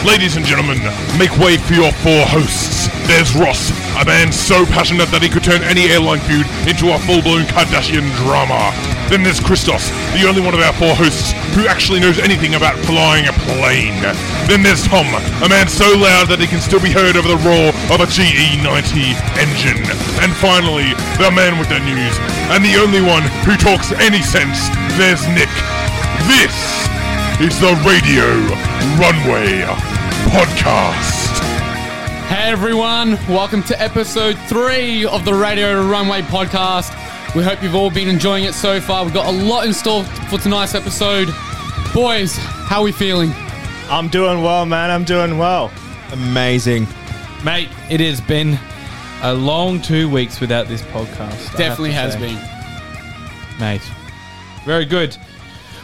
Ladies and gentlemen, make way for your four hosts. There's Ross, a man so passionate that he could turn any airline feud into a full-blown Kardashian drama. Then there's Christos, the only one of our four hosts who actually knows anything about flying a plane. Then there's Tom, a man so loud that he can still be heard over the roar of a GE90 engine. And finally, the man with the news, and the only one who talks any sense, there's Nick. This is the Radio Runway Podcast. Hey everyone, welcome to episode three of the Radio Runway podcast. We hope you've all been enjoying it so far. We've got a lot in store for tonight's episode. Boys, how are we feeling? I'm doing well, man. I'm doing well. Amazing. Mate, it has been a long two weeks without this podcast. I have Definitely to has say. been. Mate. Very good.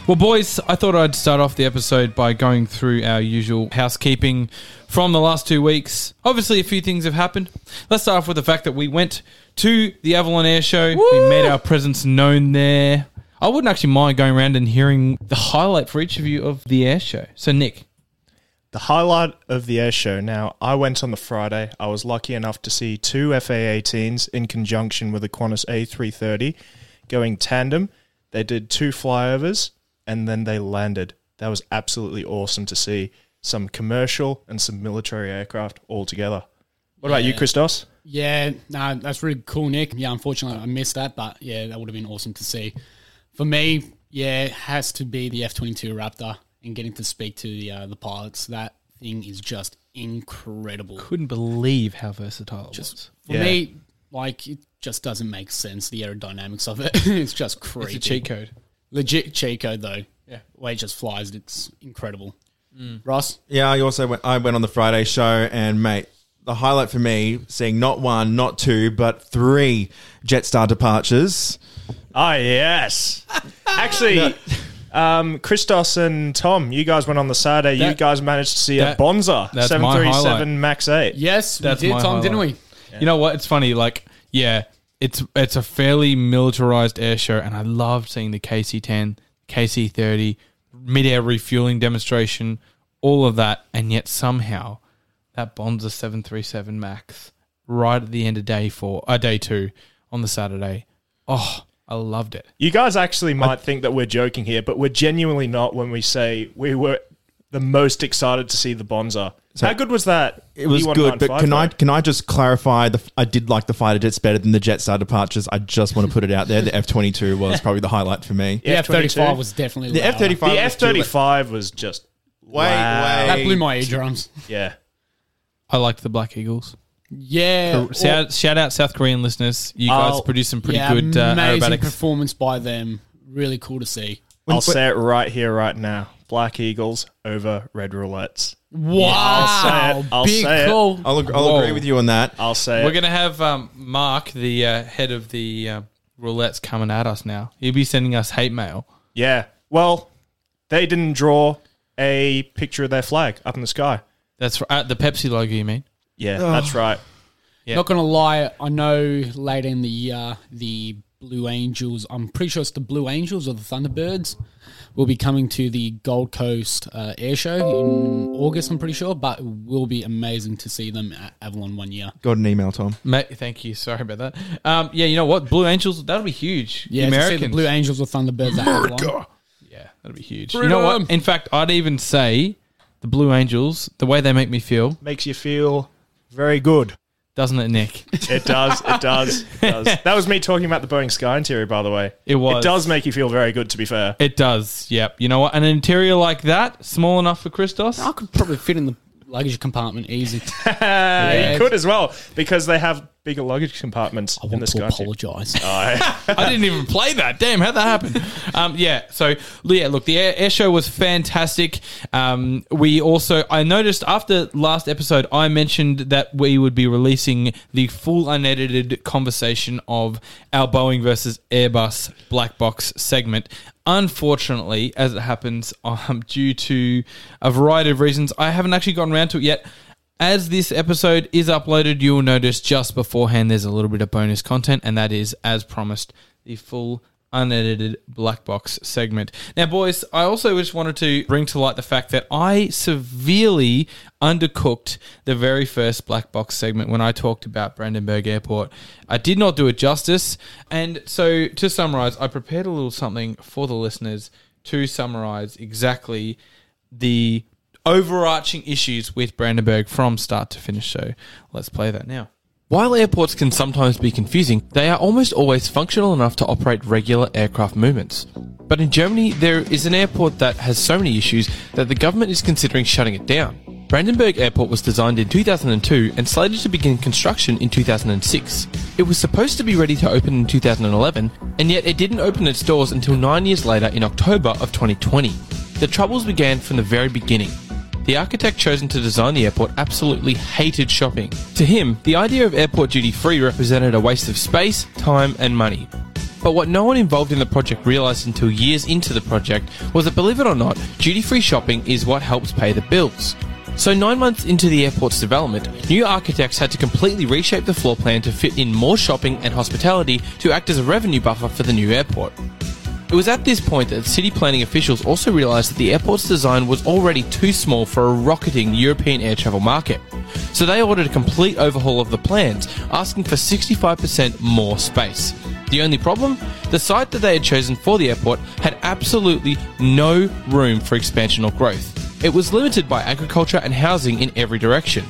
Well, boys, I thought I'd start off the episode by going through our usual housekeeping from the last two weeks. Obviously, a few things have happened. Let's start off with the fact that we went to the Avalon Air Show. We made our presence known there. I wouldn't actually mind going around and hearing the highlight for each of you of the air show. So, Nick, The highlight of the air show. Now, I went on the Friday. I was lucky enough to see two FA18s in conjunction with a Qantas A330 going tandem. They did two flyovers and then they landed. That was absolutely awesome to see some commercial and some military aircraft all together. What about you, Christos? Yeah, no, that's really cool, Nick. Yeah, unfortunately, I missed that, but yeah, that would have been awesome to see. For me, yeah, it has to be the F twenty two Raptor and getting to speak to the uh, the pilots. That thing is just incredible. couldn't believe how versatile it was. For Yeah. me, like it just doesn't make sense. The aerodynamics of it, it's just crazy. It's a cheat code. Legit Chico though. Yeah. the way just flies, it's incredible. Mm. Ross, Yeah, I also went. I went on the Friday show, and mate, the highlight for me seeing not one, not two, but three Jetstar departures. Oh yes. Actually, um, Christos and Tom, you guys went on the Saturday. you That- guys managed to see that- a Bonza that's my 737 highlight. Max 8. yes, That's we did, my Tom, didn't we? highlight. You know what? It's funny. Like, yeah, it's it's a fairly militarized air show, and I loved seeing the KC-10, KC-30, mid-air refueling demonstration, all of that, and yet somehow that Bonza 737 Max right at the end of day four, uh, day two on the Saturday. Oh, I loved it. You guys actually might think that we're joking here, but we're genuinely not when we say we were the most excited to see the Bonza. How good was that? It was good, but can I can I just clarify? The I did like the fighter jets better than the Jetstar departures. I just want to put it out there. The F twenty two was probably the highlight for me. The F thirty five was definitely The. F thirty five. The F thirty five was just way Wow. wait. That blew my eardrums. yeah. I liked the Black Eagles. Yeah, Shout, shout out South Korean listeners. You guys I'll- produced some pretty yeah, good uh, amazing aerobatics. performance by them. Really cool to see. I'll say it right here, right now. Black Eagles over Red Roulettes. Wow, I'll say it. I'll big say it. call. I'll, ag- I'll Whoa. agree with you on that. I'll say We're it. going to have um, Mark, the uh, head of the uh, roulettes, coming at us now. He'll be sending us hate mail. Yeah. Well, they didn't draw a picture of their flag up in the sky. That's uh, the Pepsi logo, you mean? Yeah, that's right. Yeah. Not gonna lie, I know later in the year the Blue Angels. I'm pretty sure it's the Blue Angels or the Thunderbirds will be coming to the Gold Coast uh, Air Show in August. I'm pretty sure, but it will be amazing to see them at Avalon one year. Got an email, Tom. Mate, thank you. Sorry about that. Um, yeah, you know what? Blue Angels, that'll be huge. Yeah, the to see Americans. the Blue Angels or Thunderbirds at Avalon. yeah, that'll be huge. You know what? In fact, I'd even say the Blue Angels, the way they make me feel, Makes you feel very good. Doesn't it, Nick? It does. It does. It does. That was me talking about the Boeing Sky Interior, by the way. It was. It does make you feel very good, to be fair. It does. Yep. You know what? An interior like that, small enough for Christos. I could probably fit in the luggage compartment easy. Uh, you could as well, because they have bigger luggage compartments I in want the to apologise. I didn't even play that. Damn, how'd that happen? Um, yeah. So yeah, look, the air, air show was fantastic. Um, we also, I noticed after last episode, I mentioned that we would be releasing the full unedited conversation of our Boeing versus Airbus black box segment. Unfortunately, as it happens, um, due to a variety of reasons, I haven't actually gotten around to it yet. As this episode is uploaded, you will notice just beforehand there's a little bit of bonus content, and that is, as promised, the full unedited black box segment. Now, boys, I also just wanted to bring to light the fact that I severely undercooked the very first black box segment when I talked about Brandenburg Airport. I did not do it justice. And so, to summarize, I prepared a little something for the listeners to summarize exactly the overarching issues with Brandenburg from start to finish. So, let's play that now. While airports can sometimes be confusing, they are almost always functional enough to operate regular aircraft movements. But in Germany, there is an airport that has so many issues that the government is considering shutting it down. Brandenburg Airport was designed in 2002 and slated to begin construction in 2006. It was supposed to be ready to open in 2011, and yet it didn't open its doors until nine years later in October of 2020. The troubles began from the very beginning. The architect chosen to design the airport absolutely hated shopping. To him, the idea of airport duty free represented a waste of space, time, and money. But what no one involved in the project realised until years into the project was that, believe it or not, duty free shopping is what helps pay the bills. So, nine months into the airport's development, new architects had to completely reshape the floor plan to fit in more shopping and hospitality to act as a revenue buffer for the new airport. It was at this point that city planning officials also realised that the airport's design was already too small for a rocketing European air travel market. So they ordered a complete overhaul of the plans, asking for 65% more space. The only problem? The site that they had chosen for the airport had absolutely no room for expansion or growth. It was limited by agriculture and housing in every direction.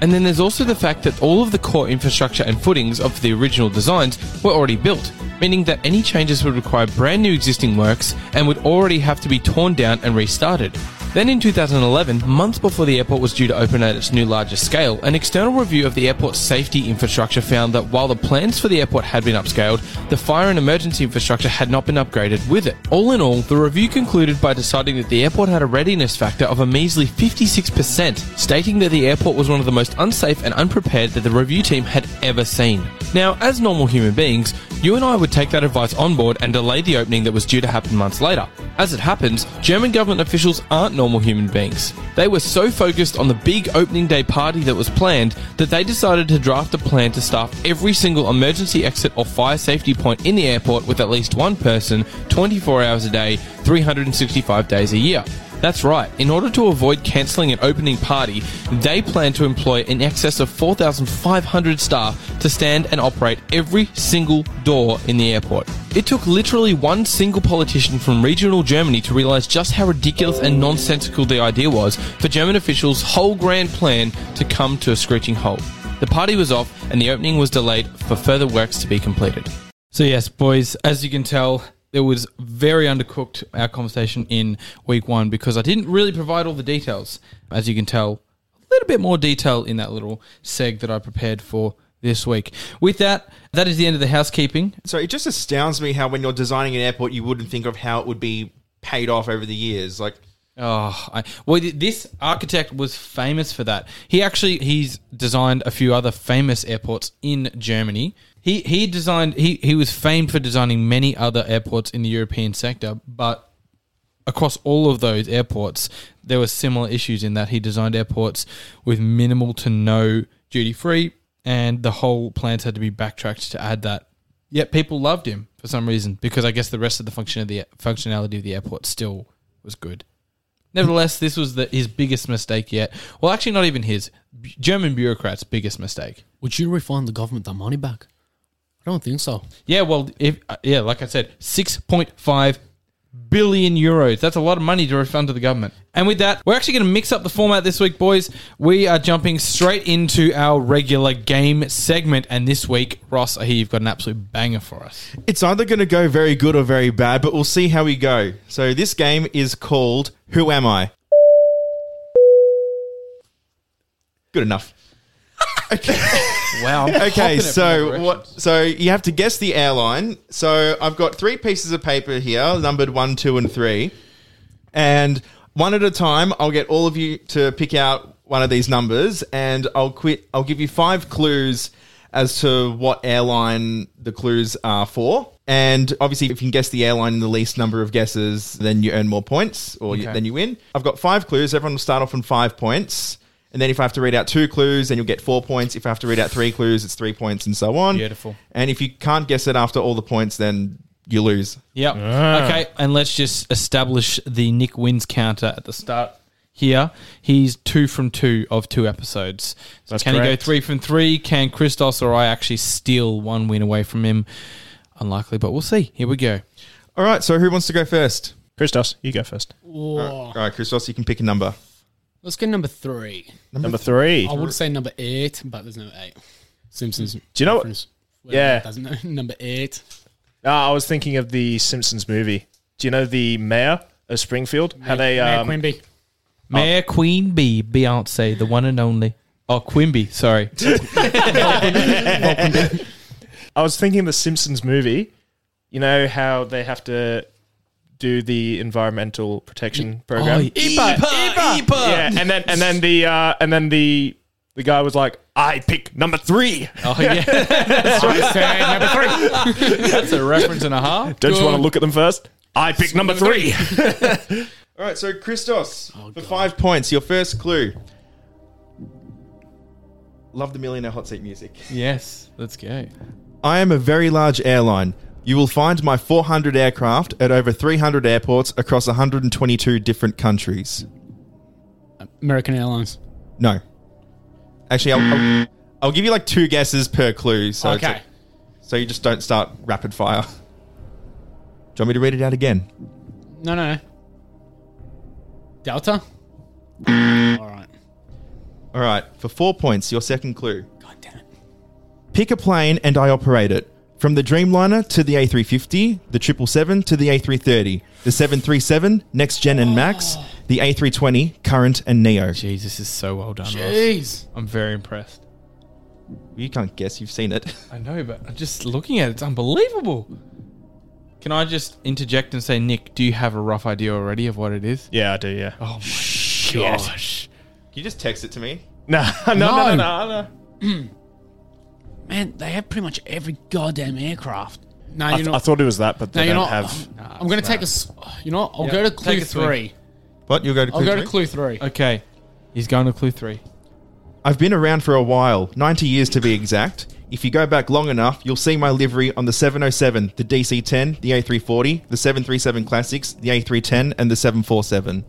And then there's also the fact that all of the core infrastructure and footings of the original designs were already built, meaning that any changes would require brand new existing works and would already have to be torn down and restarted. Then in 2011, months before the airport was due to open at its new larger scale, an external review of the airport's safety infrastructure found that while the plans for the airport had been upscaled, the fire and emergency infrastructure had not been upgraded with it. All in all, the review concluded by deciding that the airport had a readiness factor of a measly 56%, stating that the airport was one of the most unsafe and unprepared that the review team had ever seen. Now, as normal human beings, you and I would take that advice on board and delay the opening that was due to happen months later. As it happens, German government officials aren't normal human beings. They were so focused on the big opening day party that was planned that they decided to draft a plan to staff every single emergency exit or fire safety point in the airport with at least one person 24 hours a day, 365 days a year. That's right. In order to avoid cancelling an opening party, they plan to employ in excess of 4,500 staff to stand and operate every single door in the airport. It took literally one single politician from regional Germany to realise just how ridiculous and nonsensical the idea was for German officials' whole grand plan to come to a screeching halt. The party was off and the opening was delayed for further works to be completed. So yes, boys, as you can tell, it was very undercooked our conversation in week one because I didn't really provide all the details. As you can tell, a little bit more detail in that little seg that I prepared for this week. With that, that is the end of the housekeeping. So it just astounds me how when you're designing an airport, you wouldn't think of how it would be paid off over the years. Like, Oh, I, well, this architect was famous for that. He actually he's designed a few other famous airports in Germany. He he designed he he was famed for designing many other airports in the European sector, but across all of those airports, there were similar issues in that he designed airports with minimal to no duty free, and the whole plans had to be backtracked to add that. Yet people loved him for some reason because I guess the rest of the function of the functionality of the airport still was good. Nevertheless, this was the, his biggest mistake yet. Well, actually, not even his. German bureaucrats' biggest mistake. Would you refund the government the money back? I don't think so. Yeah, well, if uh, yeah, like I said, six point five billion euros. That's a lot of money to refund to the government. And with that, we're actually going to mix up the format this week, boys. We are jumping straight into our regular game segment, and this week, Ross, I hear you've got an absolute banger for us. it's either going to go very good or very bad, but we'll see how we go. So this game is called Who Am I? Good enough. Wow. Okay, so what? So you have to guess the airline. So I've got three pieces of paper here, numbered one, two, and three, and one at a time. I'll get all of you to pick out one of these numbers, and I'll quit. I'll give you five clues as to what airline the clues are for. And obviously, if you can guess the airline in the least number of guesses, then you earn more points, or you, Okay. then you win. I've got five clues. Everyone will start off on five points. And then if I have to read out two clues, then you'll get four points. If I have to read out three clues, it's three points, and so on. Beautiful. And if you can't guess it after all the points, then you lose. Yep. Ah. Okay, and let's just establish the Nick wins counter at the start here. He's two from two of two episodes. So That's can he correct. go three from three? Can Christos or I actually steal one win away from him? Unlikely, but we'll see. Here we go. All right, so who wants to go first? Christos, you go first. Whoa. All right, Christos, you can pick a number. Let's get number three. Number three. I would say number eight, but there's no eight. Simpsons. Do you know what- reference. Whatever Yeah. it Doesn't know. Number eight. Ah, I was thinking of the Simpsons movie. Do you know the mayor of Springfield? How they Mayor um, Quimby. Mayor Queen Bee, Beyonce, the one and only. Oh, Quimby, sorry. I was thinking the Simpsons movie. You know how they have to do the environmental protection program. EPA, EPA, yeah, and then and then the uh, and then the the guy was like, "I pick number three. Oh, yeah. I said number three. That's a reference and a half. Don't you want to look at them first? I pick number three. All right, so Christos, for five points, your first clue. Love the millionaire hot seat music. Yes, let's go. I am a very large airline. You will find my 400 aircraft at over 300 airports across 122 different countries. American Airlines. No. Actually, I'll, I'll, I'll give you like two guesses per clue. So okay. so you just don't start rapid fire. Do you want me to read it out again? No, no, no. Delta. All right. All right, for four points, your second clue. God damn it. Pick a plane and I operate it. From the Dreamliner to the A350, the 777 to the A330, the 737, Next Gen and Max, the A320, Current and Neo. Jeez, this is so well done, Ross. Jeez. I'm very impressed. You can't guess, you've seen it. I know, but I'm just looking at it, it's unbelievable. Can I just interject and say, Nick, do you have a rough idea already of what it is? yeah, I do. Yeah. Oh my gosh. Can you just text it to me? No, no, no, no, no. no. Man, they have pretty much every goddamn aircraft. No, I, you're th- not. I thought it was that, but no, they you're don't not. have. I'm going to take a. s- You know what? I'll Yeah, go to clue take a swing. three. What? You'll go to clue I'll go three? to clue three. Okay, he's going to clue three. I've been around for a while, 90 years to be exact. If you go back long enough, you'll see my livery on the 707, the DC 10, the A340, the 737 Classics, the A310, and the 747.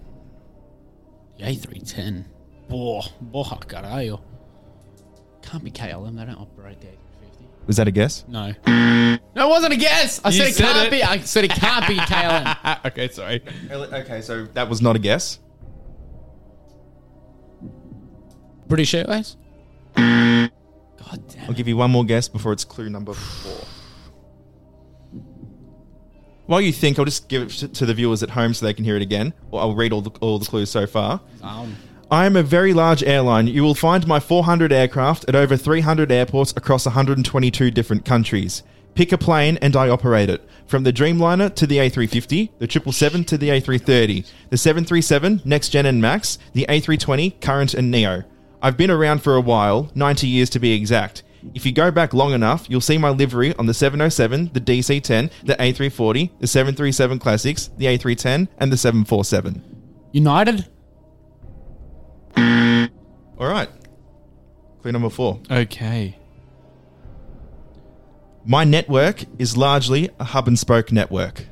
The A310. Boah, boah, caralho. Can't be KLM. They don't operate the A350. Was that a guess? No. No, it wasn't a guess. I You said it said can't it. be. I said it can't be KLM. Ah, okay, sorry. Okay, so that was not a guess. British Airways. God damn. I'll give you one more guess before it's clue number four. While you think, I'll just give it to- to the viewers at home so they can hear it again. Or I'll read all the, all the clues so far. Um, I am a very large airline. You will find my 400 aircraft at over 300 airports across 122 different countries. Pick a plane and I operate it. From the Dreamliner to the A350, the 777 to the A330, the 737, Next Gen and Max, the A320, Current and Neo. I've been around for a while, 90 years to be exact. If you go back long enough, you'll see my livery on the 707, the DC 10, the A340, the 737 Classics, the A310, and the 747. United. All right. Clue number four. Okay. My network is largely a hub and spoke network.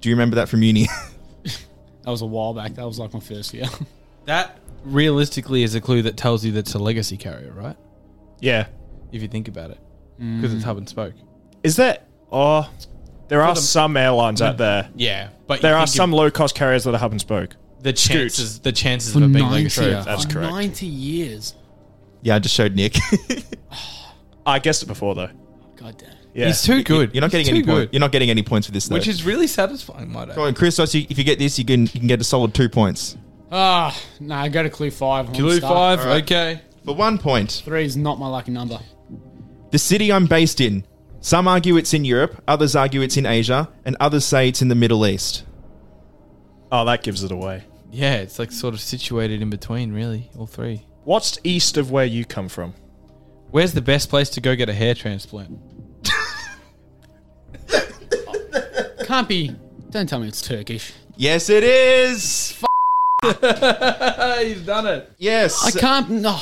Do you remember that from uni? That was a while back. That was like my first year. That realistically is a clue that tells you that it's a legacy carrier, right? Yeah. If you think about it, mm. because it's hub and spoke. Is there? Oh, there are some airlines out there. Yeah, but There are think some low cost carriers that are hub and spoke. Of the Scoot. chances, the chances For of it being 90 legacy. That's For correct. 90 years. yeah, I just showed Nick. I guessed it before though. God damn. Yeah. He's too good. You're not He's getting any too point. You're not getting any points for this, though. which is really satisfying, might Go I? on, Christos. you- If you get this, you can you can get a solid two points Ah, no, I go to clue five. I'm Clue stuck. five. All right. Okay. for one point. Three is not my lucky number. The city I'm based in. Some argue it's in Europe, others argue it's in Asia, and others say it's in the Middle East. oh, that gives it away. Yeah, it's like sort of situated in between, really. All three. What's east of where you come from? Where's the best place to go get a hair transplant? Can't be. Don't tell me it's Turkish. Yes, it is. He's done it. Yes. I can't. No.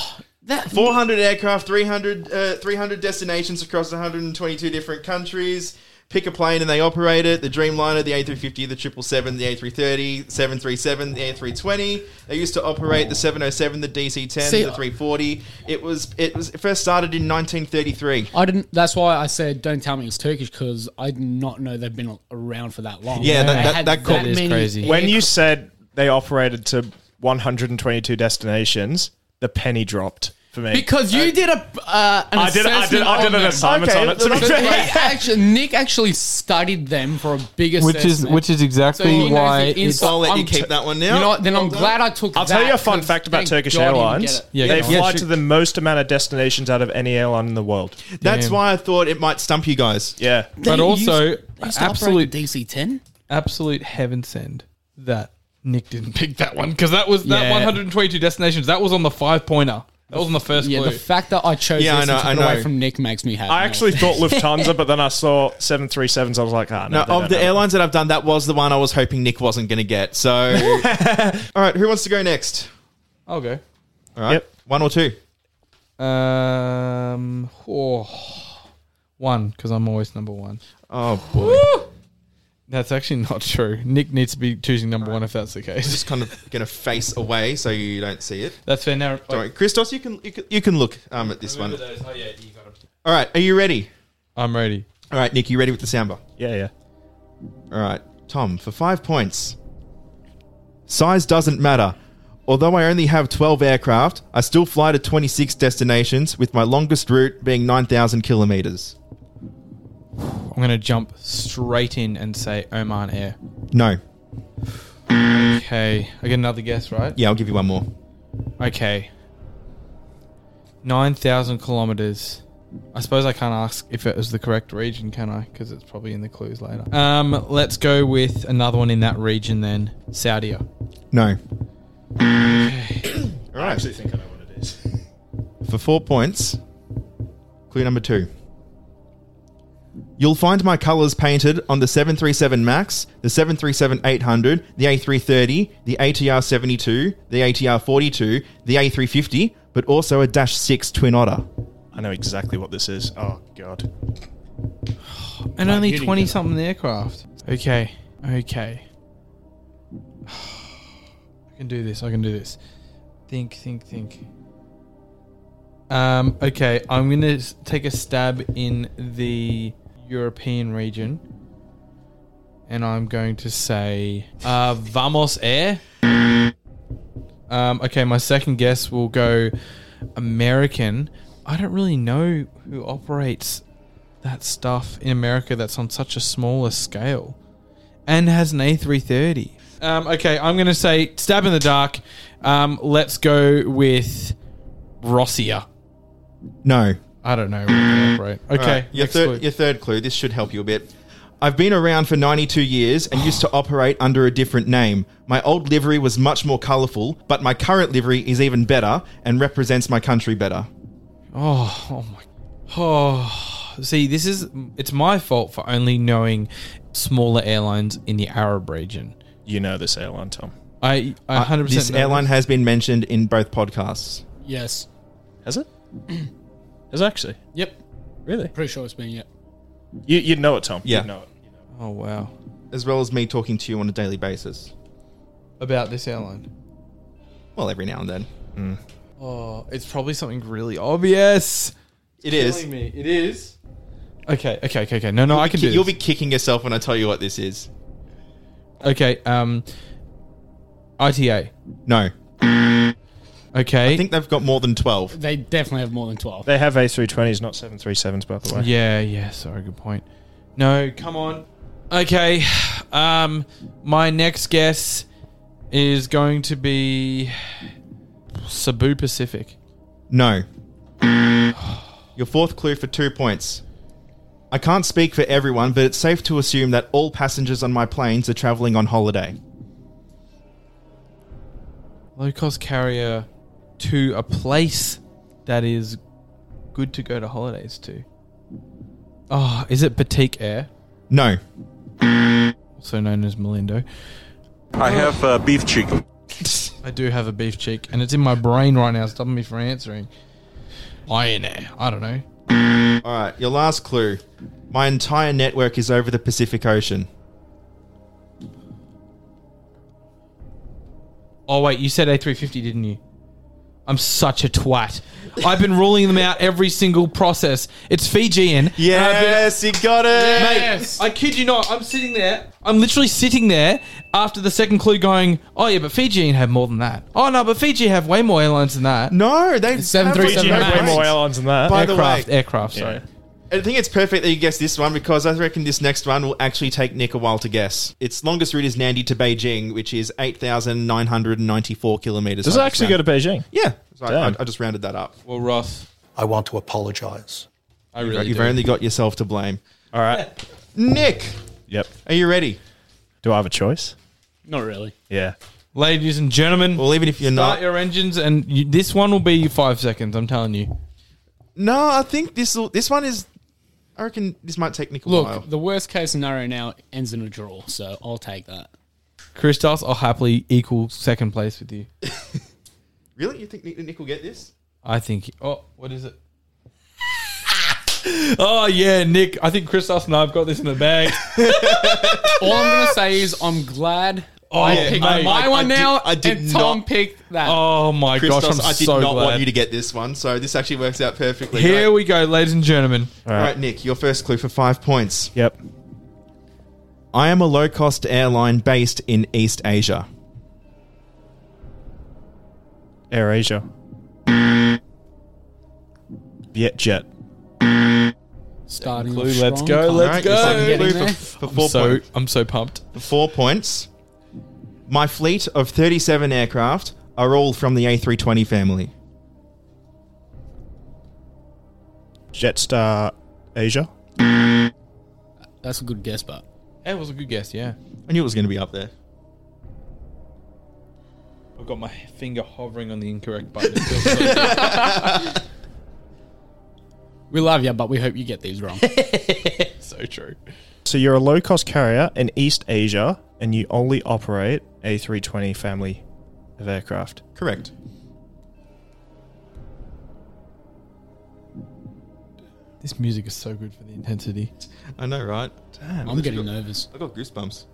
That 400 aircraft, 300, uh, 300 destinations across 122 different countries. Pick a plane and they operate it. The Dreamliner, the A350, the 777, the A330, 737, the A320. They used to operate the 707, the DC-10, See, the 340. It was it was it first started in 1933. I didn't. That's why I said don't tell me it's Turkish because I did not know they've been around for that long. Yeah, that- They that- had that That is crazy. When you said they operated to 122 destinations, the penny dropped for me. because you did a uh, an I did, I did, I did an assessment on them. assignment on it. To be Okay, fair. Nick actually, Nick actually studied them for a big which is which is exactly So he knows why the it's inside- I'll let you I'm keep t- that one now. You know what? Then I'm Well glad I took. I'll tell you a that, fun 'cause fact about thank Turkish God he didn't Airlines. get it. Yeah, they go on. fly Yeah, to the most amount of destinations out of any airline in the world. That's Damn. why I thought it might stump you guys. Yeah. but also used- they used to operate absolute DC-10. absolute heaven send that Nick didn't pick that one because that was that Yeah. 122 destinations. That was on the five pointer. That was on the first Yeah, clue. the fact that I chose Yeah, I this know, and took I it know. away from Nick makes me happy. I actually thought Lufthansa, but then I saw 737s. I was like, ah, no. Now, of the airlines that I've done, that was the one I was hoping Nick wasn't going to get. So, all right, who wants to go next? I'll go. All right, Yep. one or two. Um, oh, one because I'm always number one. Oh boy, That's actually not true. Nick needs to be choosing number one if that's the case. just kind of going to face away so you don't see it. That's fair. Now, Sorry, Christos, you can you can, you can look um, at this one. Oh yeah, you got it. All right, are you ready? I'm ready. All right, Nick, you ready with the soundbar? Yeah, yeah. All right, Tom, for five points. Size doesn't matter. Although I only have 12 aircraft, I still fly to 26 destinations, with my longest route being 9,000 kilometers. I'm gonna jump straight in and say Oman Air. No. Okay, I get another guess, right? Yeah, I'll give you one more. Okay. 9,000 kilometers. I suppose I can't ask if it was the correct region, can I? Because it's probably in the clues later. Um, let's go with another one in that region then. Saudi. No. I actually think I know what it is. For four points, clue number two. You'll find my colours painted on the 737 MAX, the 737 800, the A330, the ATR 72, the ATR 42, the A350, but also a Dash 6 Twin Otter. I know exactly what this is. Oh, God. And Right, only you didn't 20 get something aircraft. Okay. Okay. I can do this. I can do this. Think, think, think. Um, okay, I'm going to take a stab in the European region. And I'm going to say uh, Wamos Air. Um, okay, my second guess will go American. I don't really know who operates that stuff in America that's on such a smaller scale and has an A330. Um, okay, I'm going to say stab in the dark. Um, let's go with Rossia. No. I don't know. where they operate. Okay, Alright, your, third, clue. your third clue. This should help you a bit. I've been around for 92 years and used to operate under a different name. My old livery was much more colourful, but my current livery is even better and represents my country better. Oh, oh my. Oh, see, this is it's my fault for only knowing smaller airlines in the Arab region. You know this airline, Tom. I, I Uh, 100% This know airline this. has been mentioned in both podcasts. Yes. Has it? Has it actually? Yep. Really? Pretty sure it's been yep. You, you'd know it, Tom. Yeah. You'd know it. Oh wow, As well as me talking to you on a daily basis. about this airline. Well, every now and then. Oh, it's probably something really obvious. It is. Killing me. It is. Okay, okay, okay, okay. No, no, I can do. You'll this. be kicking yourself when I tell you what this is. okay. Um, ITA. No. Okay. I think they've got more than 12. They definitely have more than twelve. They have A320s, not 737s, by the way. Yeah, yeah. Sorry, good point. No, come on. Okay. Um, my next guess is going to be Cebu Pacific. No. Your fourth clue for two points. I can't speak for everyone, but it's safe to assume that all passengers on my planes are traveling on holiday. Low cost carrier to a place that is good to go to holidays to. Oh, is it Batik Air? No. Also known as Malindo. I have uh, beef cheek. I do have a beef cheek, and it's in my brain right now, stopping me from answering. Iran Air. I don't know. All right, your last clue. My entire network is over the Pacific Ocean. Oh wait, you said A350, didn't you? I'm such a twat. I've been ruling them out every single process. It's Fijian. Yes, you got it. Mate, I kid you not. I'm sitting there. I'm literally sitting there after the second clue going, oh yeah, but Fijian have more than that. Oh no, but Fiji have way more airlines than that. No, they Seven three seven You have way Max. more airlines than that. By the way, Aircraft, aircraft, sorry. I think it's perfect that you guessed this one because I reckon this next one will actually take Nick a while to guess. Its longest route is Nandi to Beijing, which is 8,994 kilometers. Does it actually go to Beijing? Yeah. So I, Damn. I, I just rounded that up. Well, Ross, I want to apologize. I really You've do. only got yourself to blame. All right. Nick, Yep. are you ready? Do I have a choice? Not really. Yeah. Ladies and gentlemen, Well, even if you're start not. your engines, and you, this one will be five seconds. I'm telling you. No, I think this this one is. I reckon this might take Nick a while. Look, the worst case scenario now ends in a draw, so I'll take that. Christos, I'll happily equal second place with you. Really? You think Nick, Nick will get this? I think. Oh, what is it? oh yeah, Nick. I think Christos and I've got this in the bag. All I'm gonna say is I'm glad Oh, I yeah, picked mate, my I- one I did- now, I did and Tom not- picked that. Oh my gosh, Christos, I'm I did so not glad. want you to get this one, so this actually works out perfectly. Here Right. we go, ladies and gentlemen. All right, Nick, your first clue for five points. Yep. I am a low cost airline based in East Asia. Air Asia. Vietjet. Starting Clue, off let's strong, go, Tom. let's All right, your go. second Getting clue there. for, for I'm four, so points. I'm so pumped. for four points. My fleet of 37 aircraft are all from the A320 family. Jetstar Asia. That's a good guess, but That was a good guess. Yeah, I knew it was going to be up there. I've got my finger hovering on the incorrect button. It feels so, we love you, but we hope you get these wrong. so true. So you're a low cost carrier in East Asia and you only operate A320 family of aircraft. Correct. This music is so good for the intensity. I know, right? Damn. I'm getting nervous. I got goosebumps.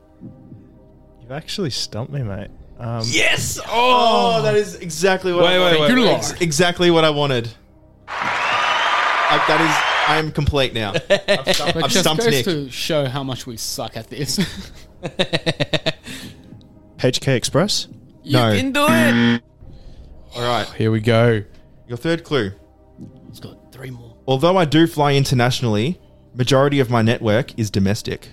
You've actually stumped me, mate. Um, Yes! Oh, that is exactly what Wait, I wait, wanted. wait, wait. Ex- exactly what I wanted. I, that is, I am complete now. I've stumped, I've just stumped goes Nick. to show how much we suck at this. HK Express. No. do it. All right, Here we go. your third clue. It's got three more. Although I do fly internationally, majority of my network is domestic.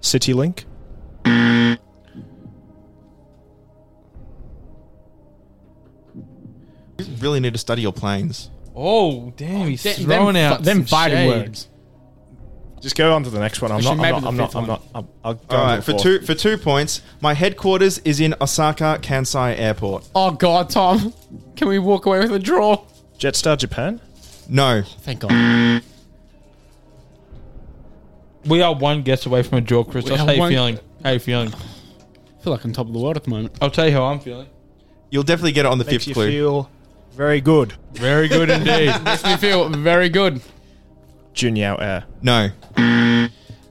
CityLink. You really need to study your planes. Oh damn, he's oh, Them- throwing them, out them some fighting shade. words. Just go on to the next one. I'm Actually, not. maybe I'm the not. I'm not. fifth I'm not. I'm, I'll go All on to right, the for two for two points, my headquarters is in Osaka Kansai Airport. Oh God, Tom, can we walk away with a draw? Jetstar Japan. No, Thank God. We are one guess away from a draw, Chris. We How are you one- feeling? How you feeling? I feel like I'm top of the world at the moment. I'll tell you how I'm feeling. you'll definitely get it on the Makes fifth you clue. feel very good. Very good indeed. Makes me feel very good. Juneyao Air. No.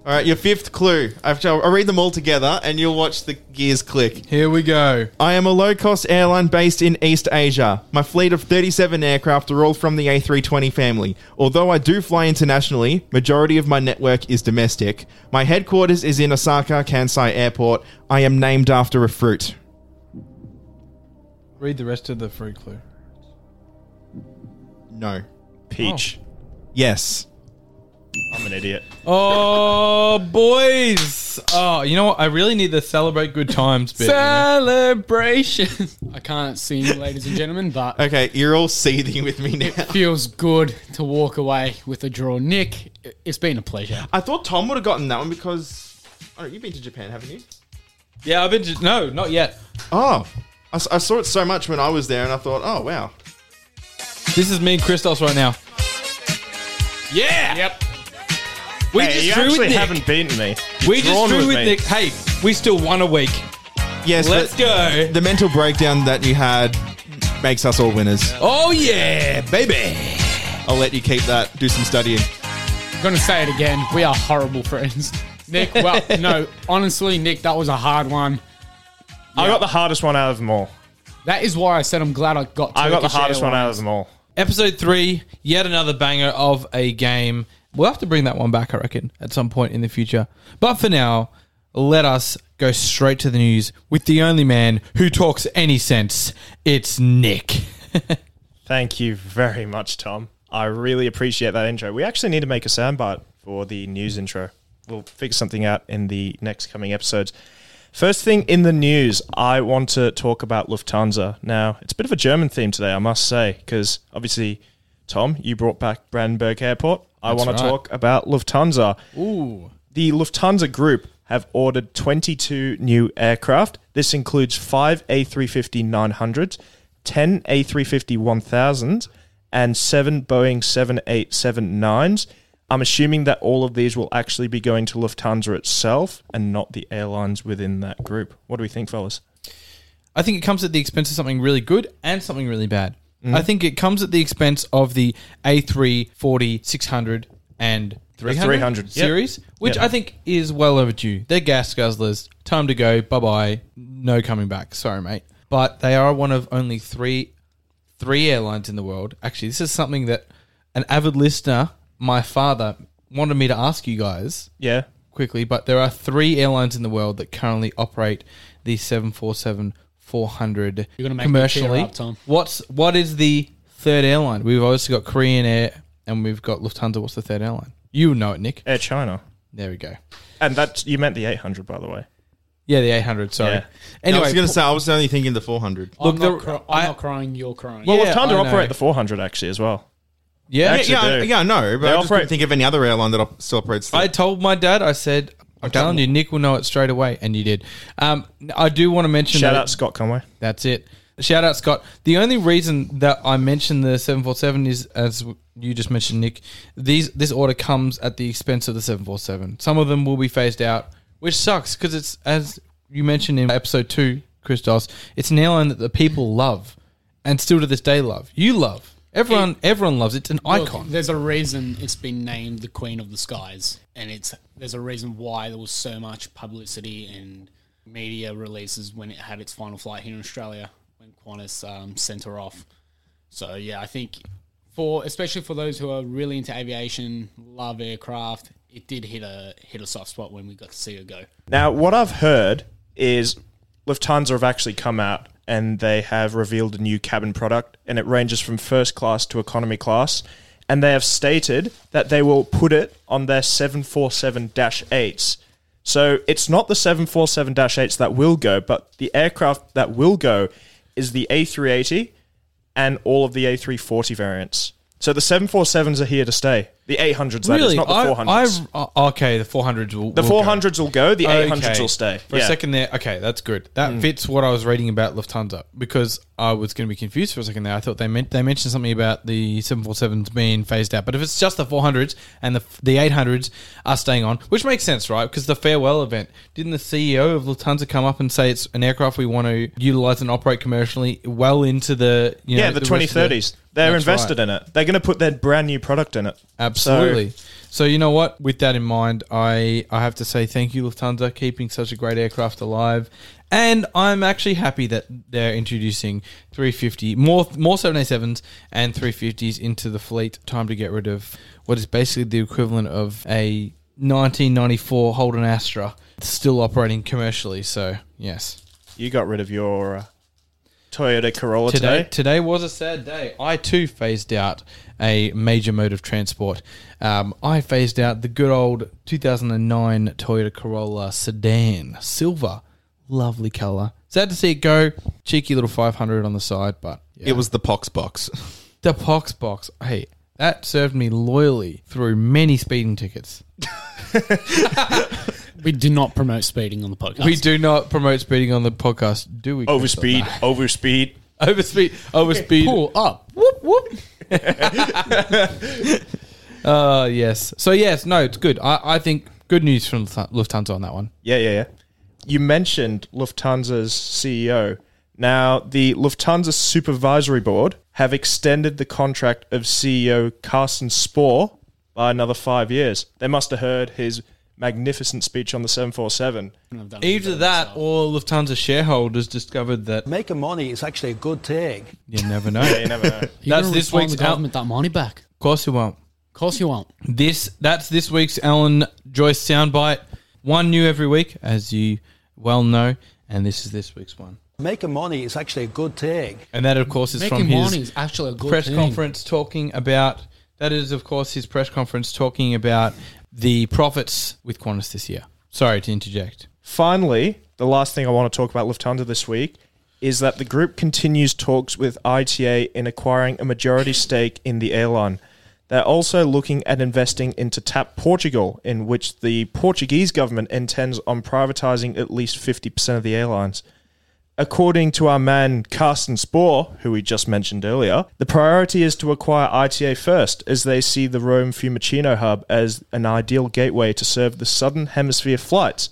All right, your fifth clue. I've, I'll read them all together, and you'll watch the gears click. Here we go. I am a low cost airline based in East Asia. My fleet of 37 aircraft are all from the A320 family. Although I do fly internationally, majority of my network is domestic. My headquarters is in Osaka Kansai Airport. I am named after a fruit. Read the rest of the fruit clue. No. Peach. Oh. Yes. I'm an idiot. Oh, boys. Oh, you know what? I really need the celebrate good times bit. Celebration. I can't see you, ladies and gentlemen, but Okay, you're all seething with me now. feels good to walk away with a draw. Nick, it's been a pleasure. I thought Tom would have gotten that one because. Oh, you've been to Japan, haven't you? Yeah, I've been. Just, no, not yet. Oh. I, s- I saw it so much when I was there, and I thought, oh, wow. This is me and Christos right now. Yeah. Yep. We Hey, just you drew actually with Nick. haven't beaten me. we just drawn drew with with me. Nick. Hey, we still won a week. Yes, Let's but go. The mental breakdown that you had makes us all winners. Oh yeah, baby. I'll let you keep that. Do some studying. I'm gonna say it again. We are horrible friends. Nick, well, no, honestly, Nick, that was a hard one. I got the hardest one out of them all. That is why I said I'm glad I got. I got the Turkish hardest one out of Airlines. them all. Episode three, yet another banger of a game. We'll have to bring that one back, I reckon, at some point in the future. But for now, let us go straight to the news with the only man who talks any sense. It's Nick. Thank you very much, Tom. I really appreciate that intro. We actually need to make a soundbite for the news intro. We'll figure something out in the next coming episodes. First thing in the news, I want to talk about Lufthansa. Now, it's a bit of a German theme today, I must say, because obviously, Tom, you brought back Brandenburg Airport. I want right. to talk about Lufthansa. Ooh. The Lufthansa Group have ordered 22 new aircraft. This includes five A350 900s, 10 A350 1000s, and seven Boeing 787-9s. I'm assuming that all of these will actually be going to Lufthansa itself and not the airlines within that group. What do we think, fellas? I think it comes at the expense of something really good and something really bad. I think it comes at the expense of the A340, 600, and 300, 300, yep. series, which Yep. I think is well overdue. They're gas guzzlers. Time to go. Bye bye. No coming back. Sorry, mate. But they are one of only three three airlines in the world. Actually, this is something that an avid listener, my father, wanted me to ask you guys Yeah. quickly, but there are three airlines in the world that currently operate the 747 400 You're gonna make me tear commercially. up, Tom. What's what is the third airline? We've obviously got Korean Air and we've got Lufthansa. What's the third airline? You know it, Nick. Air China. There we go. And that you meant the 800, by the way. Yeah, the 800. Sorry. Yeah. Anyway, Anyway, I was going to say I was only thinking the 400. I'm, Look, not, the- cry- I- I'm not crying. You're crying. Well, Yeah, Lufthansa I know. operate the 400 actually as well. yeah, Actually yeah, do. yeah, I know, but They I just operate- couldn't think of any other airline that op- still operates. the- I told my dad. I said, "I'm telling you, Nick will know it straight away," and you did. Um, I do want to mention Shout that- out Scott Conway. That's it. Shout out, Scott. The only reason that I mentioned the 747 is, as you just mentioned, Nick, these this order comes at the expense of the 747. Some of them will be phased out, which sucks because it's, as you mentioned in episode two, Christos, it's an airline that the people love and still to this day love. You love. Everyone, everyone loves it. It's an Look, icon. there's a reason it's been named the Queen of the Skies, and it's there's a reason why there was so much publicity and media releases when it had its final flight here in Australia when Qantas um, sent her off. So yeah, I think for especially for those who are really into aviation, love aircraft, it did hit a hit a soft spot when we got to see her go. Now, what I've heard is Lufthansa have actually come out and they have revealed a new cabin product, and it ranges from first class to economy class. And they have stated that they will put it on their 747 8s. So it's not the 747 8s that will go, but the aircraft that will go is the A380 and all of the A340 variants. So the 747s are here to stay. The 800s, that is, really? not the I- 400s. I- uh, okay, the 400s will. the will go. will go, the 800s Okay. will stay. For Yeah. a second there, okay, that's good. That fits what I was reading about Lufthansa because I was going to be confused for a second there. I thought they meant they mentioned something about the 747s being phased out, but if it's just the 400s and the the 800s are staying on, which makes sense, right? Because the farewell event, didn't the CEO of Lufthansa come up and say it's an aircraft we want to utilize and operate commercially well into the you know, yeah, the, of 2030s. They're invested right. in it. They're going to put their brand new product in it. Absolutely. So, you know what? With that in mind, I I have to say thank you, Lufthansa, keeping such a great aircraft alive. And I'm actually happy that they're introducing 350 more more 787s and 350s into the fleet. Time to get rid of what is basically the equivalent of a 1994 Holden Astra, still operating commercially. So, yes. You got rid of your uh, Toyota Corolla Today, today. today was a sad day. I too phased out a major mode of transport. Um, I phased out the good old 2009 Toyota Corolla sedan, silver, lovely color. Sad to see it go. Cheeky little 500 on the side, but yeah. It was the pox box. the pox box. Hey, that served me loyally through many speeding tickets. We do not promote speeding on the podcast. We do not promote speeding on the podcast, do we? Overspeed, overspeed. Overspeed. Overspeed. pull up. Whoop whoop. uh yes. So yes, no, it's good. I, I think good news from Lufthansa on that one. Yeah, yeah, yeah. You mentioned Lufthansa's CEO Now, the Lufthansa Supervisory Board have extended the contract of CEO Carsten Spohr by another five years. They must have heard his magnificent speech on the 747. I've Either that myself. or Lufthansa shareholders discovered that Making money is actually a good thing. you never know. You never know. That's this refund week's the government that money back. Of course you won't. Of course you won't. This that's this week's Alan Joyce soundbite. One new every week, as you well know, and this is this week's one. Making money is actually a good thing. And that, of course, is Making from his money is actually a good press thing. conference talking about. That is, of course, his press conference talking about the profits with Qantas this year. Sorry to interject. Finally, the last thing I want to talk about Lufthansa this week is that the group continues talks with ITA in acquiring a majority stake in the airline. They're also looking at investing into TAP Portugal, in which the Portuguese government intends on privatizing at least 50% of the airlines. According to our man Carsten Spohr, who we just mentioned earlier, the priority is to acquire ITA first, as they see the Rome Fiumicino hub as an ideal gateway to serve the southern hemisphere flights.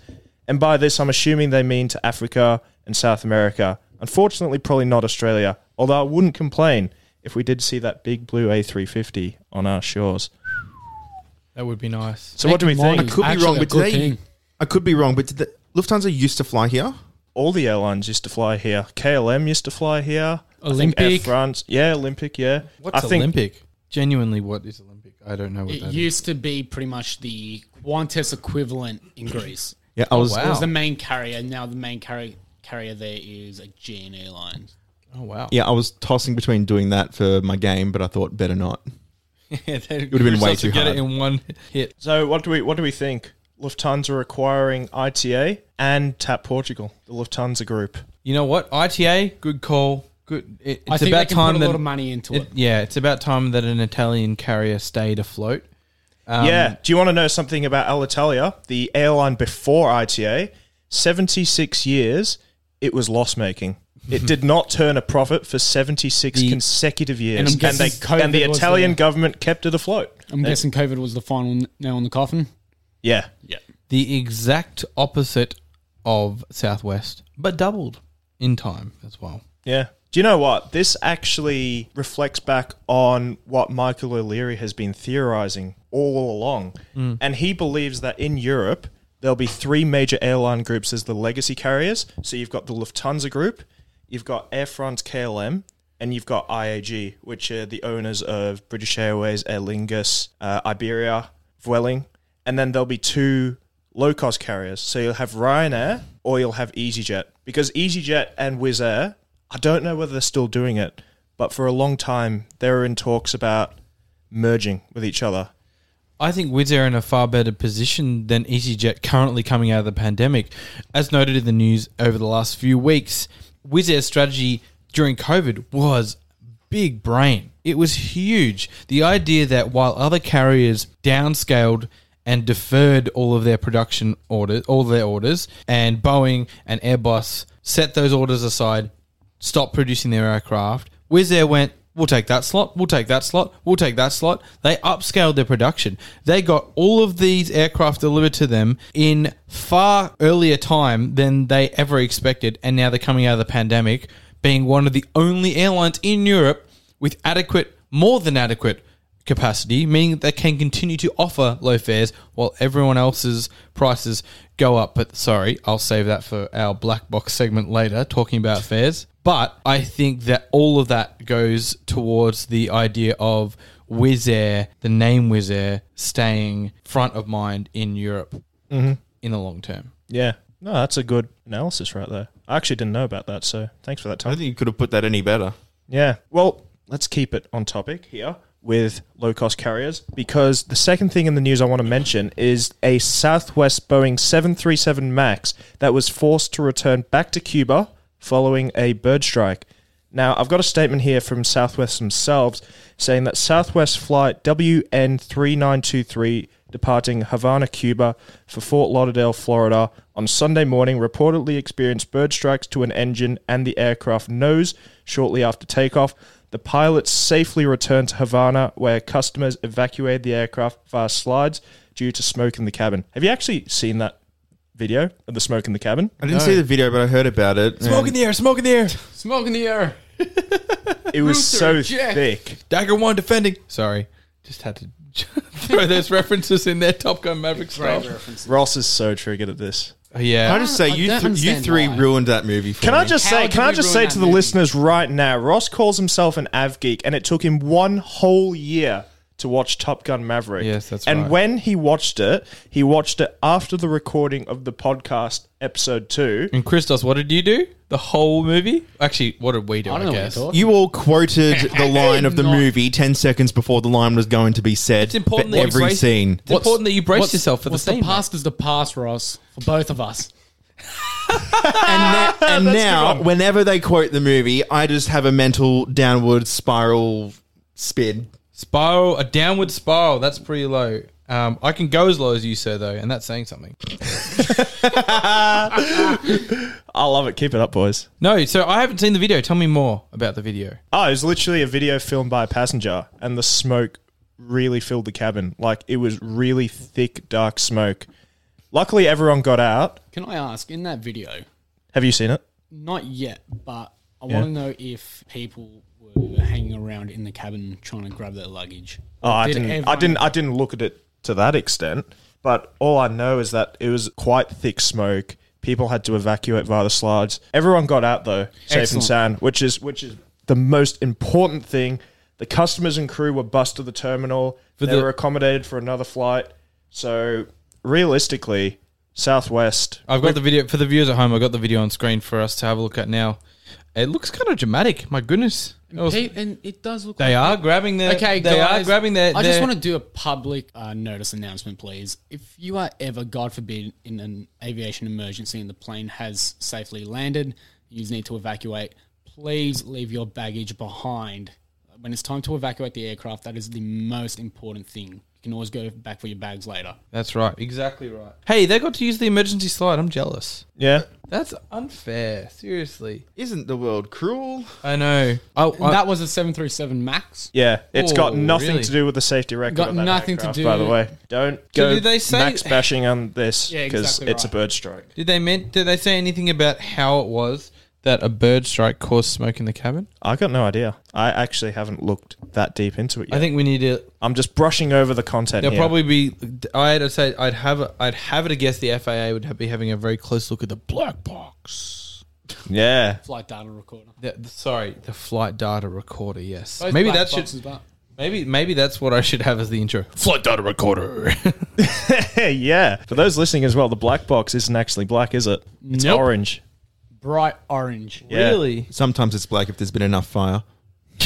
And by this, I'm assuming they mean to Africa and South America. Unfortunately, probably not Australia, although I wouldn't complain if we did see that big blue A350 on our shores. That would be nice. So, what do we think? is Could be actually wrong, a but good today thing. I could be wrong, but did the Lufthansa used to fly here. All the airlines used to fly here. KLM used to fly here. I think Air Olympic. France, yeah, Olympic, yeah. What's I think Olympic? Genuinely, what is Olympic? I don't know what It that is. used to be pretty much the Qantas equivalent in Greece. Yeah, I was. wow. It was the main carrier. Now the main carrier carrier there is Aegean Airlines. Oh wow! Yeah, I was tossing between doing that for my game, but I thought better not. it would've been way too get hard. it in one hit. So what do we what do we think? Lufthansa acquiring ITA and TAP Portugal, the Lufthansa group. You know what? ITA, good call. Good. It, it's I think about they can time put a that lot of money into it. it- yeah, it's about time that an Italian carrier stayed afloat. Um, yeah. Do you want to know something about Alitalia, the airline before ITA? Seventy six years, it was loss making. It mm-hmm. did not turn a profit for seventy six The- consecutive years, And I'm and, guessing they COVID and the was Italian the- government kept it afloat. I'm guessing COVID was the final n- nail in the coffin. Yeah, Yeah. The exact opposite of Southwest, but doubled in time as well. Yeah. Do you know what? This actually reflects back on what Michael O'Leary has been theorizing all along. Mm. And he believes that in Europe, there'll be three major airline groups as the legacy carriers. So you've got the Lufthansa group, you've got Air France KLM, and you've got IAG, which are the owners of British Airways, Aer Lingus, uh, Iberia, Vueling. And then there'll be two low cost carriers. So you'll have Ryanair or you'll have EasyJet. Because EasyJet and Wizz Air, I don't know whether they're still doing it, but for a long time they were in talks about merging with each other. I think Wizz Air in a far better position than EasyJet currently coming out of the pandemic. As noted in the news over the last few weeks, Wizz Air's strategy during COVID was big brain. It was huge. The idea that while other carriers downscaled and deferred all of their production orders, all their orders, and Boeing and Airbus set those orders aside, stopped producing their aircraft, Wizz Air went, We'll take that slot. We'll take that slot. We'll take that slot. They upscaled their production. They got all of these aircraft delivered to them in far earlier time than they ever expected. And now they're coming out of the pandemic, being one of the only airlines in Europe with adequate, more than adequate capacity, meaning that they can continue to offer low fares while everyone else's prices go up. But sorry, I'll save that for our black box segment later, talking about fares. But I think that all of that goes towards the idea of Wizz Air, the name Wizz Air, staying front of mind in Europe mm-hmm. in the long term. Yeah. No, that's a good analysis right there. I actually didn't know about that, so thanks for that, I Tom. don't think you could have put that any better. Yeah. Well, let's keep it on topic here with low cost carriers because the second thing in the news I want to mention is a Southwest Boeing 737 MAX that was forced to return back to Cuba following a bird strike. Now, I've got a statement here from Southwest themselves saying that Southwest flight WN3923 departing Havana, Cuba for Fort Lauderdale, Florida on Sunday morning reportedly experienced bird strikes to an engine and the aircraft nose shortly after takeoff. The pilots safely returned to Havana where customers evacuated the aircraft via slides due to smoke in the cabin. Have you actually seen that video of the smoke in the cabin? I didn't see the video, but I heard about it. Smoke in the air, smoke in the air. Smoke in the air. It was so eject. thick. Dagger one defending. Sorry, just had to throw those references in there. Top Gun Maverick style. Ross is so triggered at this. Oh, Yeah, I just say I you, don't th- you understand three why. ruined that movie for Can me. I just How say? did Can I we just ruin say that to the movie? listeners right now? Ross calls himself an av geek, and it took him one whole year to watch Top Gun Maverick. Yes, that's and right. when he watched it, he watched it after the recording of the podcast episode two. And Christos, what did you do? The whole movie? Actually, what did we do? I I, don't know guess. you're You all quoted the line of the Not- movie 10 seconds before the line was going to be said It's important for that you every brace- scene. It's important that you brace yourself for the what's scene. The past is the past, Ross, for both of us. And, na- and now, whenever they quote the movie, I just have a mental downward spiral spin. Spiral, a downward spiral. That's pretty low. Um, I can go as low as you, sir, though, and that's saying something. I love it. Keep it up, boys. No, so I haven't seen the video. Tell me more about the video. Oh, it was literally a video filmed by a passenger, and the smoke really filled the cabin. Like it was really thick, dark smoke. Luckily, everyone got out. Can I ask, in that video, Have you seen it? not yet, but I Yeah. want to know if people were hanging around in the cabin trying to grab their luggage. Oh, I Did didn't. I everyone- didn't. I didn't look at it to that extent. But all I know is that it was quite thick smoke. People had to evacuate via the slides. Everyone got out though, safe and Excellent. sound, which is which is the most important thing. The customers and crew were bused to the terminal. they the- were accommodated for another flight. So realistically, Southwest. I've got the video for the viewers at home. I've got the video on screen for us to have a look at now. It looks kind of dramatic. My goodness, It was- Pe- and it does look they like are grabbing their. Okay, they guys, are grabbing their. I just want to do a public uh, notice announcement, please. If you are ever, God forbid, in an aviation emergency and the plane has safely landed, you need to evacuate. Please leave your baggage behind. When it's time to evacuate the aircraft, that is the most important thing. You can always go back for your bags later. That's right. Exactly right. Hey, they got to use the emergency slide. I'm jealous. Yeah. That's unfair. Seriously. Isn't the world cruel? I know. Oh, And that was a 737 MAX. Yeah, it's got Oh, nothing really? to do with the safety record. Got of that nothing to aircraft, do- By the way, don't go did they say- max bashing on this Yeah, because exactly it's a right. bird strike. Did they meant? Did they say anything about how it was that a bird strike caused smoke in the cabin? I got no idea. I actually haven't looked that deep into it yet. I think we need to. I'm just brushing over the content. There'll here. probably be. I'd say I'd have. A, I'd have it a guess. The FAA would have, be having a very close look at the black box. yeah. Flight data recorder. The, the- sorry, the flight data recorder. Yes, Both maybe black that boxes, should. but- Maybe maybe that's what I should have as the intro. Flight data recorder. yeah. For those listening as well, the black box isn't actually black, is it? It's Nope. orange. Bright orange. Yeah. Really? Sometimes it's black if there's been enough fire.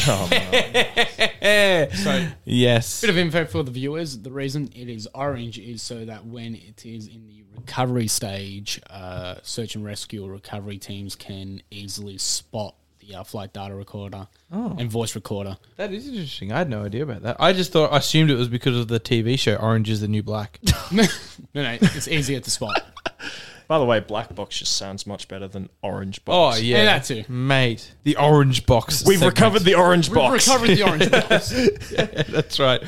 Oh, man. So yes. Bit of info for the viewers. The reason it is orange is so that when it is in the recovery stage, uh, search and rescue or recovery teams can easily spot the uh, flight data recorder and voice recorder. That is interesting. I had no idea about that. I just thought I assumed it was because of the TV show Orange is the New Black. no, no, it's easier to spot. By the way, black box just sounds much better than orange Oh box. yeah, Yeah, that too. mate. The orange box. We've segment. recovered the orange box. We've box. recovered the orange box. That's right.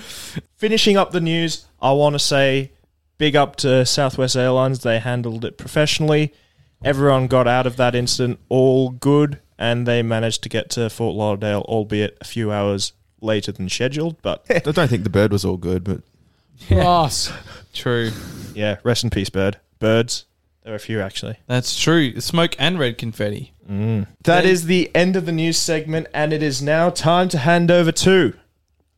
Finishing up the news, I want to say big up to Southwest Airlines. They handled it professionally. Everyone got out of that incident all good, and they managed to get to Fort Lauderdale, albeit a few hours later than scheduled. But I don't think the bird was all good, but Ross. True. yeah, rest in peace, bird. Birds. There are a few actually. That's true. Smoke and red confetti. Mm. That is the end of the news segment, and it is now time to hand over to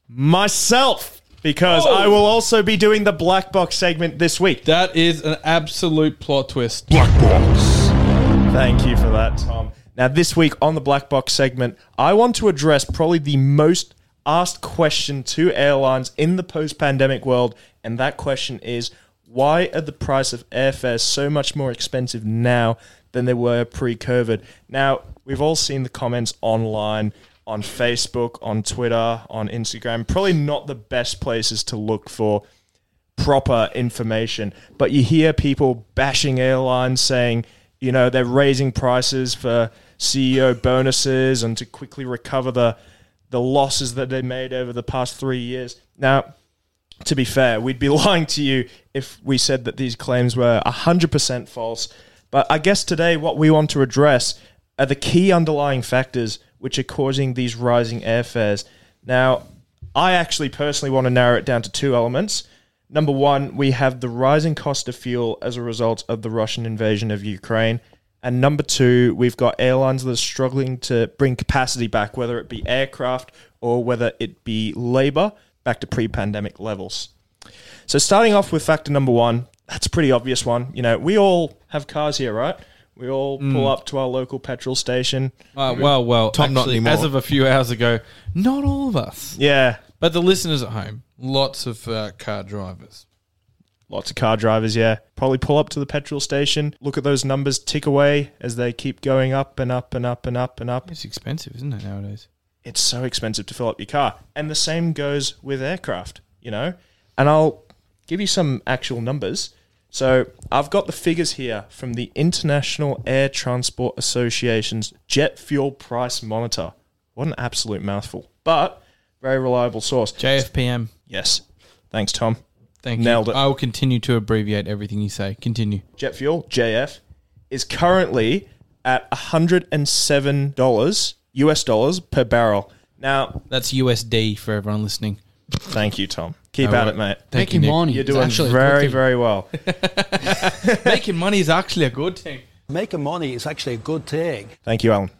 myself because oh! I will also be doing the black box segment this week. That is an absolute plot twist. Black box. Thank you for that, Tom. Now, this week on the black box segment, I want to address probably the most asked question to airlines in the post pandemic world, and that question is why are the price of airfares so much more expensive now than they were pre COVID? Now, we've all seen the comments online on Facebook, on Twitter, on Instagram. Probably not the best places to look for proper information. But you hear people bashing airlines saying, you know, they're raising prices for CEO bonuses and to quickly recover the the losses that they made over the past three years. Now, to be fair, we'd be lying to you if we said that these claims were 100% false. But I guess today what we want to address are the key underlying factors which are causing these rising airfares. Now, I actually personally want to narrow it down to two elements. Number one, we have the rising cost of fuel as a result of the Russian invasion of Ukraine. And number two, we've got airlines that are struggling to bring capacity back, whether it be aircraft or whether it be labor, back to pre pandemic levels. So, starting off with factor number one, that's a pretty obvious one. You know, we all have cars here, right? We all pull up to our local petrol station. Uh, well, well, Tom, not actually, anymore. as of a few hours ago, not all of us, Yeah, but the listeners at home, lots of uh, car drivers. lots of car drivers, yeah. Probably pull up to the petrol station, look at those numbers tick away as they keep going up and up and up and up and up. It's expensive, isn't it nowadays? It's so expensive to fill up your car. And the same goes with aircraft, you know? And I'll give you some actual numbers. So I've got the figures here from the International Air Transport Association's Jet Fuel Price Monitor. What an absolute mouthful. But very reliable source. JFPM. Yes. Thanks, Tom. Thank Nailed you. it. I will continue to abbreviate everything you say. Continue. Jet fuel, JF, is currently at $107 US dollars per barrel. Now, That's USD for everyone listening. thank you, Tom. Keep No at it, mate. Thank you, Making Nick. money. You're It's doing actually a good very, thing. very well. Making money is actually a good thing. Making money is actually a good thing. Thank you, Alan.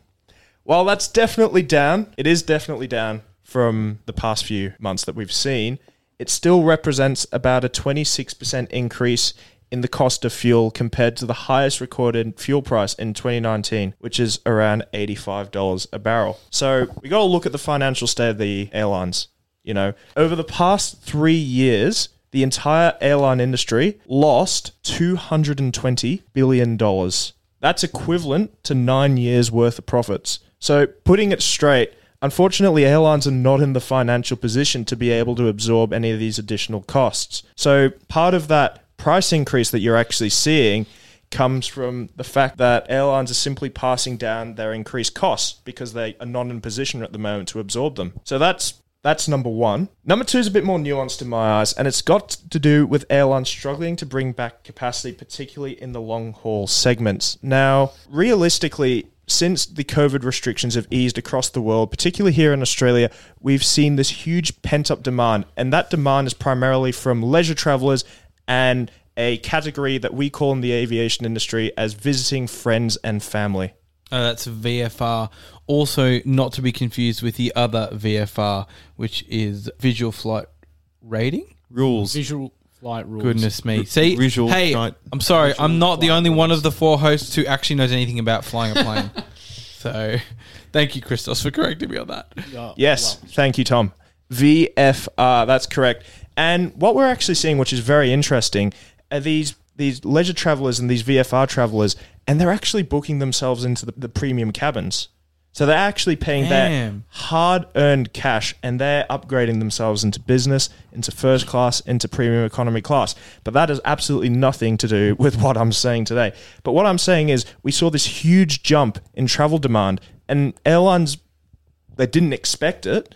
Well, that's definitely down. It is definitely down from the past few months that we've seen. It still represents about a 26% increase in the cost of fuel compared to the highest recorded fuel price in 2019, which is around $85 a barrel. So we got to look at the financial state of the airlines. You know, over the past three years, the entire airline industry lost $220 billion. That's equivalent to nine years worth of profits. So, putting it straight, unfortunately, airlines are not in the financial position to be able to absorb any of these additional costs. So, part of that price increase that you're actually seeing comes from the fact that airlines are simply passing down their increased costs because they are not in position at the moment to absorb them. So, that's that's number one. Number two is a bit more nuanced in my eyes, and it's got to do with airlines struggling to bring back capacity, particularly in the long haul segments. Now, realistically, since the COVID restrictions have eased across the world, particularly here in Australia, we've seen this huge pent up demand, and that demand is primarily from leisure travelers and a category that we call in the aviation industry as visiting friends and family. Uh, that's VFR. Also, not to be confused with the other VFR, which is visual flight rating. Rules. Visual flight rules. Goodness me. See, visual hey, flight- I'm sorry, visual I'm not the flight only one of the four hosts who actually knows anything about flying a plane. so, thank you, Christos, for correcting me on that. Yeah, Yes, well, thank you, Tom. VFR, that's correct. And what we're actually seeing, which is very interesting, are these these leisure travelers and these VFR travelers, and they're actually booking themselves into the, the premium cabins. So they're actually paying their hard earned cash and they're upgrading themselves into business, into first class, into premium economy class. But that has absolutely nothing to do with what I'm saying today. But what I'm saying is we saw this huge jump in travel demand and airlines they didn't expect it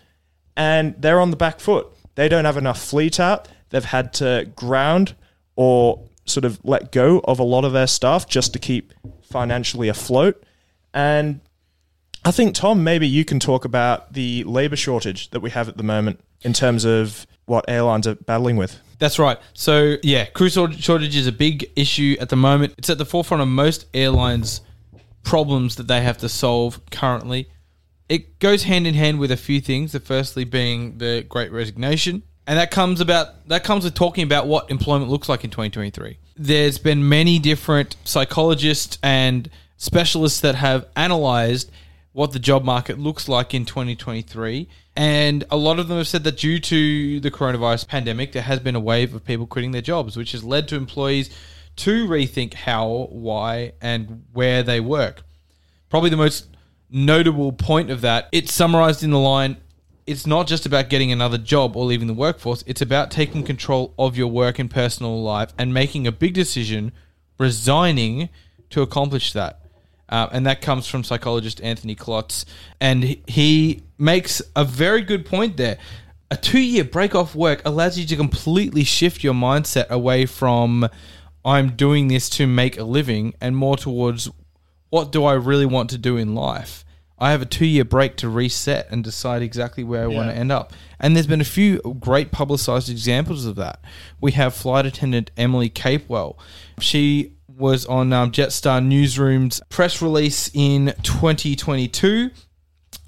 and they're on the back foot. They don't have enough fleet out. They've had to ground or sort of let go of a lot of their staff just to keep financially afloat. And I think, Tom, maybe you can talk about the labor shortage that we have at the moment in terms of what airlines are battling with. That's right. So, yeah, crew shortage is a big issue at the moment. It's at the forefront of most airlines' problems that they have to solve currently. It goes hand in hand with a few things. The firstly being the Great Resignation, and that comes about that comes with talking about what employment looks like in 2023. There's been many different psychologists and specialists that have analyzed what the job market looks like in 2023. And a lot of them have said that due to the coronavirus pandemic, there has been a wave of people quitting their jobs, which has led to employees to rethink how, why, and where they work. Probably the most notable point of that, it's summarized in the line it's not just about getting another job or leaving the workforce, it's about taking control of your work and personal life and making a big decision, resigning to accomplish that. Uh, and that comes from psychologist Anthony Klotz. And he- makes a very good point there. a two year break off work allows you to completely shift your mindset away from I'm doing this to make a living and more towards what do I really want to do in life. I have a two year break to reset and decide exactly where I want to end up. And there's been a few great publicized examples of that. We have flight attendant Emily Capewell. She was on um, Jetstar Newsroom's press release in 2022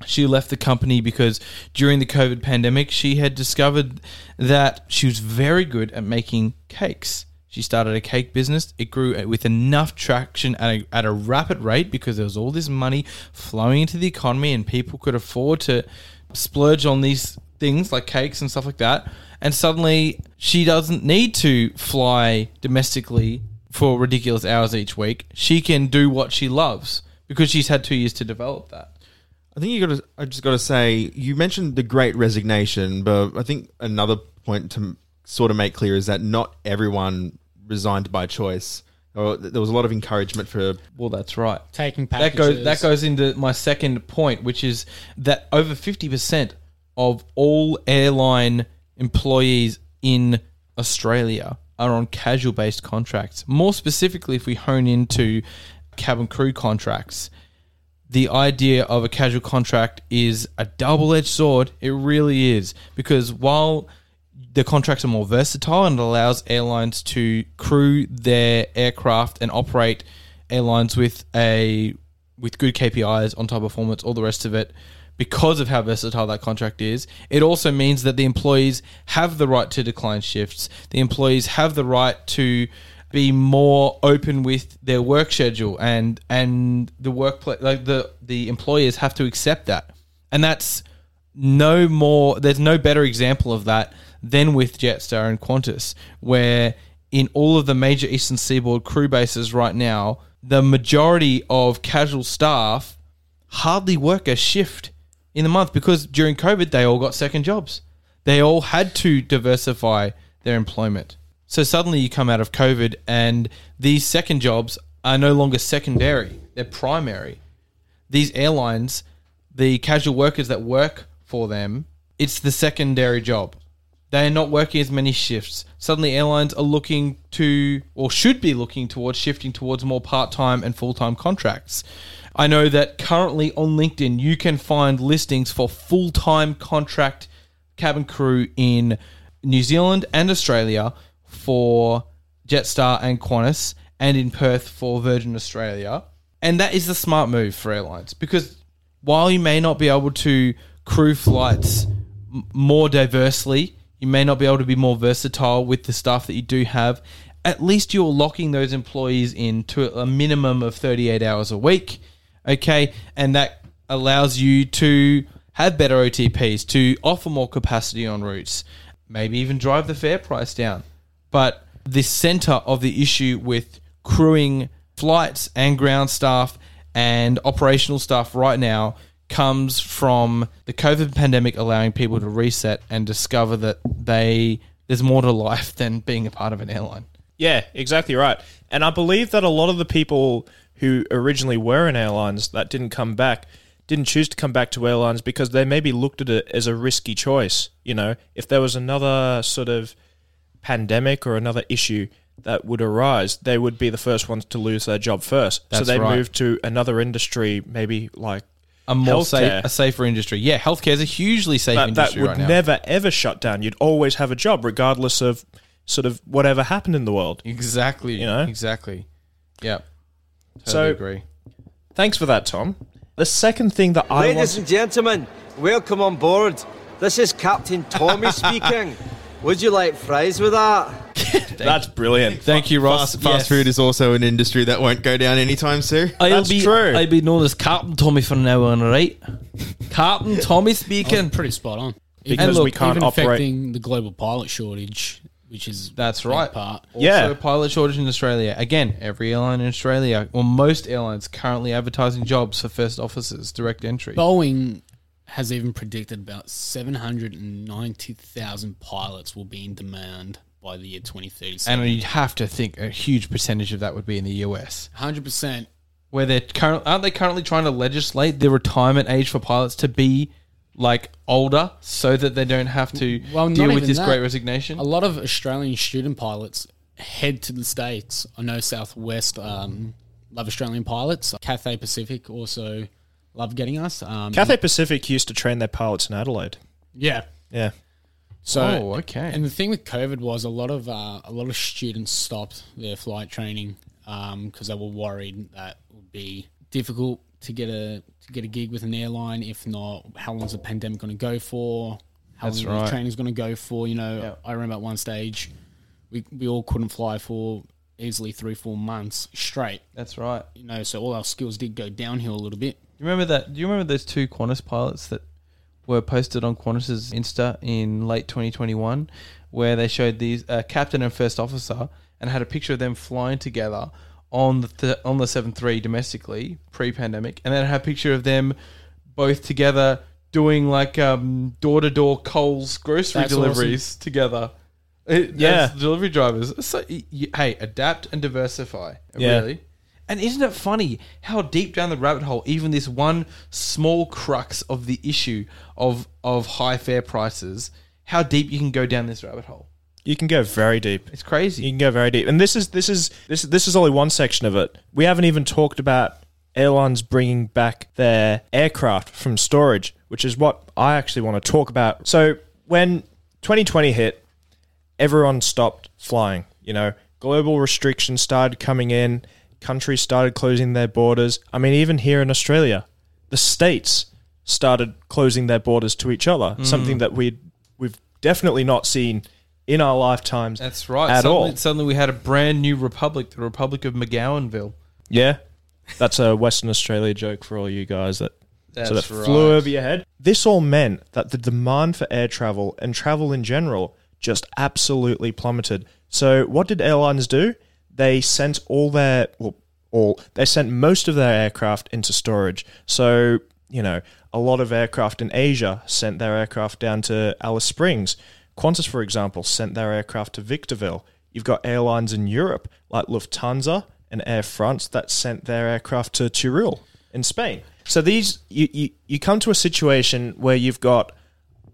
she left the company because during the COVID pandemic, she had discovered that she was very good at making cakes. She started a cake business. It grew with enough traction at a, at a rapid rate because there was all this money flowing into the economy and people could afford to splurge on these things like cakes and stuff like that. And suddenly she doesn't need to fly domestically for ridiculous hours each week. She can do what she loves because she's had two years to develop that. I think you got to. I just got to say, you mentioned the Great Resignation, but I think another point to sort of make clear is that not everyone resigned by choice. Uh, or there was a lot of encouragement for. Well, that's right. Taking That packages. goes that goes into my second point, which is that over fifty percent of all airline employees in Australia are on casual based contracts. More specifically, if we hone into cabin crew contracts, the idea of a casual contract is a double edged sword. It really is. Because while the contracts are more versatile and it allows airlines to crew their aircraft and operate airlines with a with good KPIs, on time performance, all the rest of it, because of how versatile that contract is. It also means that the employees have the right to decline shifts. The employees have the right to be more open with their work schedule and and the workplace like the the employers have to accept that. And that's no more there's no better example of that than with Jetstar and Qantas where in all of the major eastern seaboard crew bases right now the majority of casual staff hardly work a shift in the month because during covid they all got second jobs. They all had to diversify their employment. So suddenly you come out of covid and these second jobs are no longer secondary they're primary. These airlines, the casual workers that work for them, it's the secondary job. They are not working as many shifts. Suddenly, airlines are looking to, or should be looking towards shifting towards more part time and full time contracts. I know that currently on LinkedIn, you can find listings for full time contract cabin crew in New Zealand and Australia for Jetstar and Qantas, and in Perth for Virgin Australia. And that is the smart move for airlines because while you may not be able to crew flights more diversely, you may not be able to be more versatile with the staff that you do have. At least you're locking those employees in to a minimum of 38 hours a week. Okay. And that allows you to have better OTPs, to offer more capacity on routes, maybe even drive the fare price down. But the center of the issue with crewing flights and ground staff and operational staff right now comes from the COVID pandemic allowing people to reset and discover that they there's more to life than being a part of an airline. Yeah, exactly right. And I believe that a lot of the people who originally were in airlines that didn't come back didn't choose to come back to airlines because they maybe looked at it as a risky choice. You know, if there was another sort of pandemic or another issue that would arise, they would be the first ones to lose their job first. so they right. moved to another industry, maybe like A more safe, a safer industry. Yeah, healthcare is a hugely safe that, that industry would right now. never ever shut down. You'd always have a job, regardless of sort of whatever happened in the world. exactly. You know? exactly. Yep. Totally So- agree. Thanks for that, Tom. The second thing that I Ladies want and gentlemen, welcome on board. This is Captain Tommy speaking. Would you like fries with that? that's brilliant. Thank you, Ross. Fast, fast Yes. food is also an industry that won't go down anytime soon. I'll That's be, true. I'll be known as Captain Tommy from now on, right? Captain Tommy speaking. pretty spot on. Because look, we can't Even operate. affecting the global pilot shortage, which is That's a big right. Part. Yeah. Also, pilot shortage in Australia. Again, every airline in Australia, or most airlines, currently advertising jobs for first officers, direct entry. Boeing has even predicted about 790,000 pilots will be in demand by the year 2037. And you'd have to think a huge percentage of that would be in the US, 100%. where they're current, aren't they currently trying to legislate the retirement age for pilots to be like older so that they don't have to Well, deal with this that. great resignation? A lot of Australian student pilots head to the States. I know Southwest um, love Australian pilots. Cathay Pacific also love getting us. Um, Cathay Pacific used to train their pilots in Adelaide. Yeah. Yeah. So, Oh, okay. And the thing with COVID was a lot of uh, a lot of students stopped their flight training because they were worried that it would be difficult to get a to get a gig with an airline. If not, how long is the pandemic going to go for? How That's long right. the training is going to go for? You know, Yeah. I remember at one stage we we all couldn't fly for easily three four months straight. That's right. You know, so all our skills did go downhill a little bit. You remember that? Do you remember those two Qantas pilots that were posted on Qantas's Insta in late 2021, where they showed these uh, captain and first officer and had a picture of them flying together on the th- on the seven three domestically pre-pandemic, and then had a picture of them both together doing like um, door-to-door Coles grocery That's deliveries together. It- Yeah. delivery drivers. So, y- y- hey, adapt and diversify. Yeah. Really. And isn't it funny how deep down the rabbit hole even this one small crux of the issue of of high fare prices, how deep you can go down this rabbit hole? You can go very deep. It's crazy. You can go very deep, and this is this is this this is only one section of it. We haven't even talked about airlines bringing back their aircraft from storage, which is what I actually want to talk about. So when 2020 hit, everyone stopped flying. You know, global restrictions started coming in. Countries started closing their borders. I mean, even here in Australia, the states started closing their borders to each other. Mm. Something that we we've definitely not seen in our lifetimes. That's right. At suddenly, all. suddenly we had a brand new republic, the Republic of McGowanville. Yeah, that's a Western Australia joke for all you guys that That's sort of right. flew over your head. This all meant that the demand for air travel and travel in general just absolutely plummeted. So what did airlines do? They sent all their well, all they sent most of their aircraft into storage. So you know, a lot of aircraft in Asia sent their aircraft down to Alice Springs. Qantas, for example, sent their aircraft to Victorville. You've got airlines in Europe like Lufthansa and Air France that sent their aircraft to Teruel in Spain. So these you, you, you come to a situation where you've got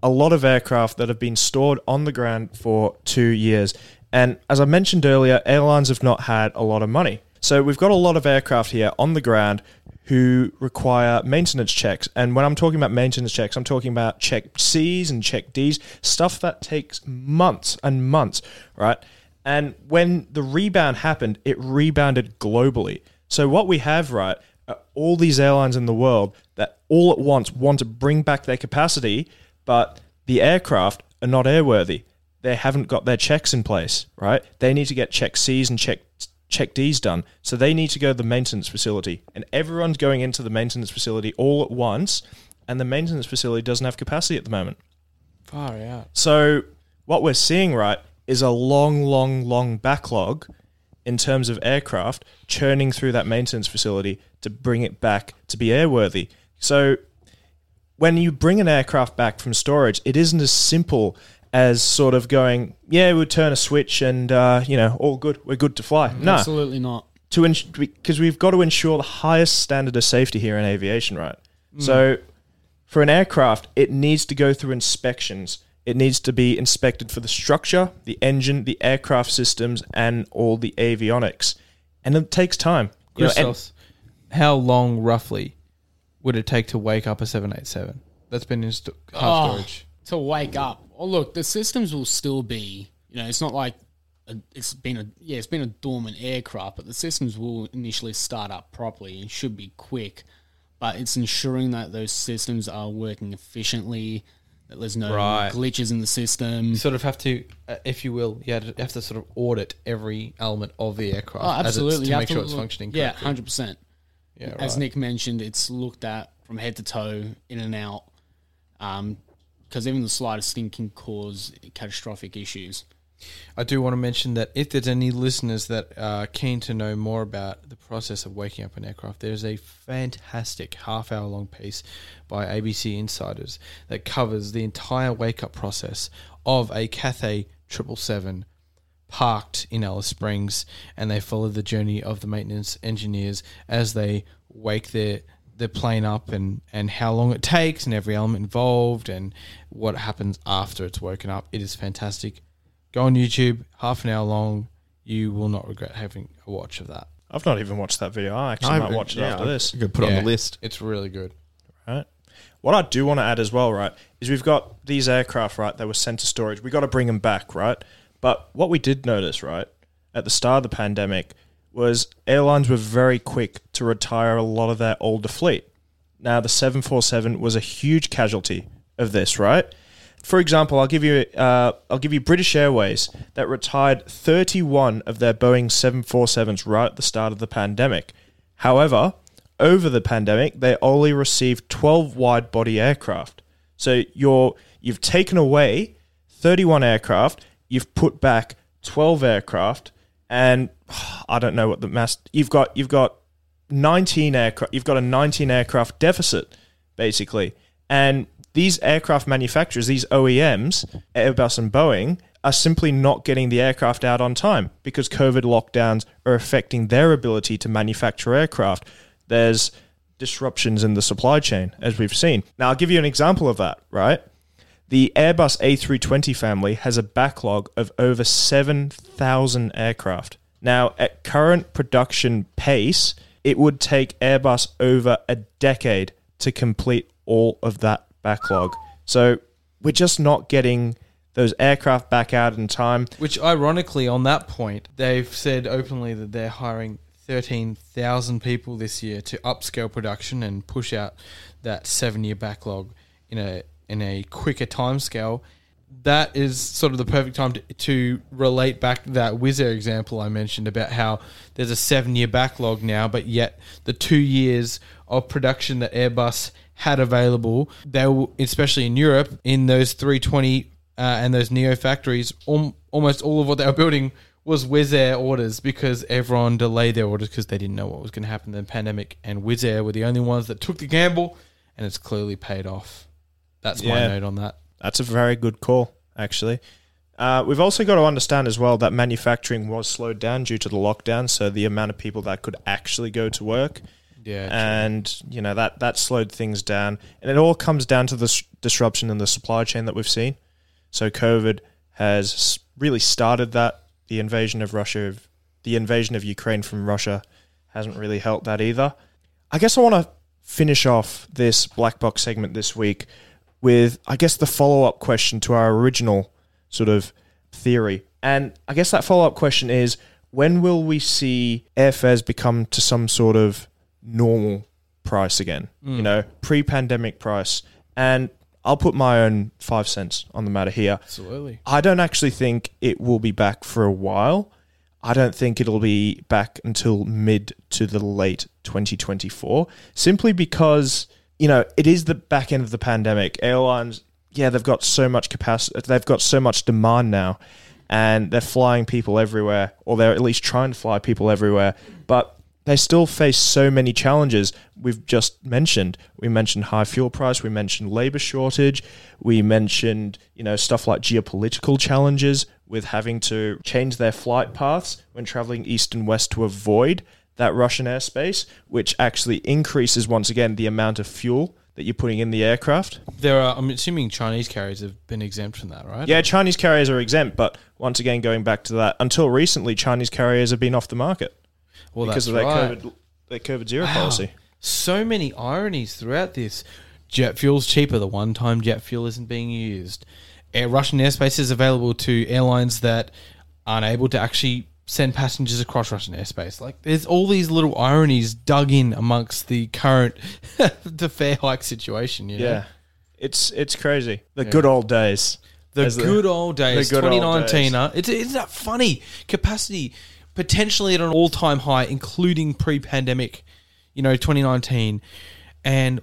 a lot of aircraft that have been stored on the ground for two years. And as I mentioned earlier, airlines have not had a lot of money. So we've got a lot of aircraft here on the ground who require maintenance checks. And when I'm talking about maintenance checks, I'm talking about check C's and check D's, stuff that takes months and months, right? And when the rebound happened, it rebounded globally. So what we have, right, are all these airlines in the world that all at once want to bring back their capacity, but the aircraft are not airworthy. They haven't got their checks in place, right? They need to get check C's and check check D's done. So they need to go to the maintenance facility. And everyone's going into the maintenance facility all at once, and the maintenance facility doesn't have capacity at the moment. Far out. So what we're seeing, right, is a long, long, long backlog in terms of aircraft churning through that maintenance facility to bring it back to be airworthy. So when you bring an aircraft back from storage, it isn't as simple as sort of going, yeah, we'll turn a switch and uh, you know, all good, we're good to fly. No, Absolutely not. to ins- because we've got to ensure the highest standard of safety here in aviation, right? So for an aircraft, it needs to go through inspections. It needs to be inspected for the structure, the engine, the aircraft systems, and all the avionics. And it takes time. You know, and- Christos, how long roughly would it take to wake up a 787 that's been in sto- half Oh, storage? to wake up. Oh, look, the systems will still be. You know, it's not like a, it's been a yeah, it's been a dormant aircraft, but the systems will initially start up properly and should be quick. But it's ensuring that those systems are working efficiently, that there's no Right. glitches in the system. You sort of have to, uh, if you will, you have to, have to sort of audit every element of the aircraft Oh, as it's- absolutely. to make sure it's look- functioning Yeah, correctly. hundred percent. Yeah, As right. Nick mentioned, it's looked at from head to toe, in and out, because even the slightest thing can cause catastrophic issues. I do want to mention that if there's any listeners that are keen to know more about the process of waking up an aircraft, there's a fantastic half hour long piece by ABC Insiders that covers the entire wake up process of a Cathay 777 parked in Alice Springs and they follow the journey of the maintenance engineers as they wake their the plane up and and how long it takes and every element involved and what happens after it's woken up. It is fantastic. Go on YouTube, half an hour long. You will not regret having a watch of that. I've not even watched that video. I actually might watch it after this. You could put it on the list. It's really good. right? What I do want to add as well, right, is we've got these aircraft, right, that were sent to storage. We got to bring them back, right? But what we did notice, right, at the start of the pandemic was airlines were very quick to retire a lot of their older fleet. Now, the 747 was a huge casualty of this, right? For example, I'll give you uh, I'll give you British Airways that retired 31 of their Boeing 747s right at the start of the pandemic. However, over the pandemic, they only received 12 wide body aircraft. So you're you've taken away 31 aircraft, you've put back 12 aircraft, and I don't know what the mass you've got you've got 19 aircraft you've got a 19 aircraft deficit basically. And these aircraft manufacturers, these OEMs, Airbus and Boeing, are simply not getting the aircraft out on time because COVID lockdowns are affecting their ability to manufacture aircraft. There's disruptions in the supply chain, as we've seen. Now, I'll give you an example of that, right? The Airbus A320 family has a backlog of over 7,000 aircraft. Now, at current production pace, it would take Airbus over a decade to complete all of that backlog. So, we're just not getting those aircraft back out in time. Which, ironically, on that point, they've said openly that they're hiring 13,000 people this year to upscale production and push out that seven year backlog in a in a quicker timescale. That is sort of the perfect time to, to relate back that Wizz Air example I mentioned about how there's a seven year backlog now, but yet the two years of production that Airbus had available, they were, especially in Europe, in those 320 uh, and those Neo factories, al- almost all of what they were building was Wizz Air orders because everyone delayed their orders because they didn't know what was going to happen in the pandemic. And Wizz Air were the only ones that took the gamble, and it's clearly paid off. That's my Yeah. note on that. That's a very good call, actually. Uh, we've also got to understand as well that manufacturing was slowed down due to the lockdown, so the amount of people that could actually go to work, Yeah. and you know that that slowed things down, and it all comes down to the s- disruption in the supply chain that we've seen. So COVID has s- really started that. The invasion of Russia, the invasion of Ukraine from Russia, hasn't really helped that either. I guess I want to finish off this black box segment this week with, I guess, the follow up question to our original sort of theory. And I guess that follow up question is when will we see airfares become to some sort of normal price again? You mm. know, pre pandemic price. And I'll put my own five cents on the matter here. Absolutely. I don't actually think it will be back for a while. I don't think it'll be back until mid to the late 2024, simply because, you know, it is the back end of the pandemic. Airlines, yeah, they've got so much capacity, they've got so much demand now, and they're flying people everywhere, or they're at least trying to fly people everywhere. But they still face so many challenges we've just mentioned. We mentioned high fuel price, we mentioned labor shortage, we mentioned, you know, stuff like geopolitical challenges with having to change their flight paths when traveling east and west to avoid that Russian airspace, which actually increases once again the amount of fuel that you're putting in the aircraft. There are, I'm assuming Chinese carriers have been exempt from that, right? Yeah, Chinese carriers are exempt, but once again going back to that, until recently Chinese carriers have been off the market well, because of their right. COVID their COVID zero Wow. policy. So many ironies throughout this. Jet fuel's cheaper the one time jet fuel isn't being used. Air, Russian airspace is available to airlines that aren't able to actually send passengers across Russian airspace. Like, there's all these little ironies dug in amongst the current the fare hike situation. You know? Yeah. It's it's crazy. The good old days. The As the- good old days, the good old 2019. days. uh, It's isn't that funny? Capacity potentially at an all-time high, including pre-pandemic. You know, 2019, and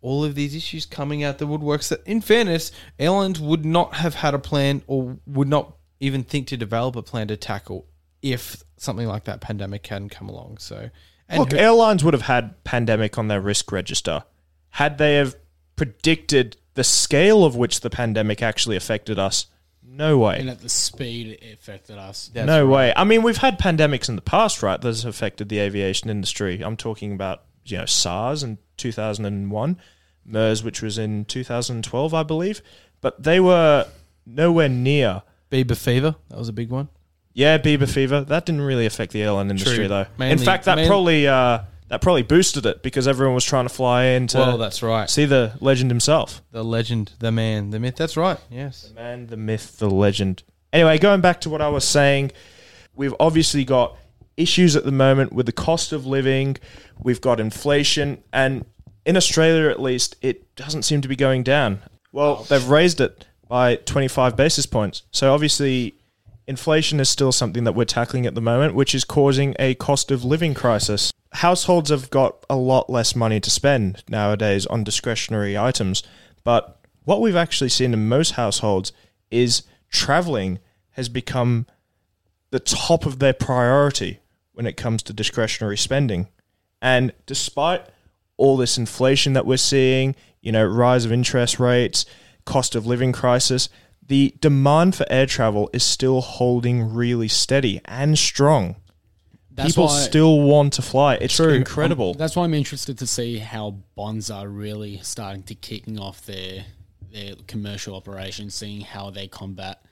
all of these issues coming out the woodworks. That, in fairness, airlines would not have had a plan, or would not even think to develop a plan to tackle if something like that pandemic hadn't come along. So, and Look, who- airlines would have had pandemic on their risk register had they have predicted the scale of which the pandemic actually affected us. No way. and at the speed it affected us. no way. I mean, we've had pandemics in the past, right? That's affected the aviation industry. I'm talking about you know SARS in 2001, MERS, which was in 2012, I believe. But they were nowhere near. Bieber fever. That was a big one. Yeah, Bieber fever. That didn't really affect the airline industry True. though. Mainly- in fact, that probably uh, that probably boosted it because everyone was trying to fly in to well, that's right. see the legend himself. The legend, the man, the myth. That's right. Yes. The man, the myth, the legend. Anyway, going back to what I was saying, we've obviously got issues at the moment with the cost of living. We've got inflation, and in Australia, at least, it doesn't seem to be going down. Well, they've raised it by 25 basis points. So obviously, inflation is still something that we're tackling at the moment, which is causing a cost of living crisis. Households have got a lot less money to spend nowadays on discretionary items, but what we've actually seen in most households is traveling has become the top of their priority when it comes to discretionary spending. And despite all this inflation that we're seeing, you know, rise of interest rates, cost of living crisis, the demand for air travel is still holding really steady and strong. That's People why- still want to fly. It's True. incredible. Um, that's why I'm interested to see how Bonza are really starting to kicking off their their commercial operations, seeing how they combat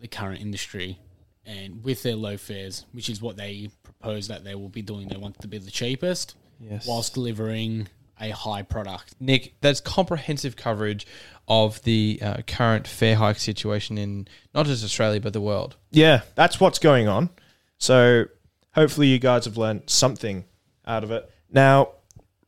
the current industry and with their low fares, which is what they propose that they will be doing. They want to be the cheapest, Yes. whilst delivering a high product. Nick, that's comprehensive coverage of the uh, current fare hike situation in not just Australia but the world. Yeah, that's what's going on. So hopefully you guys have learned something out of it. Now,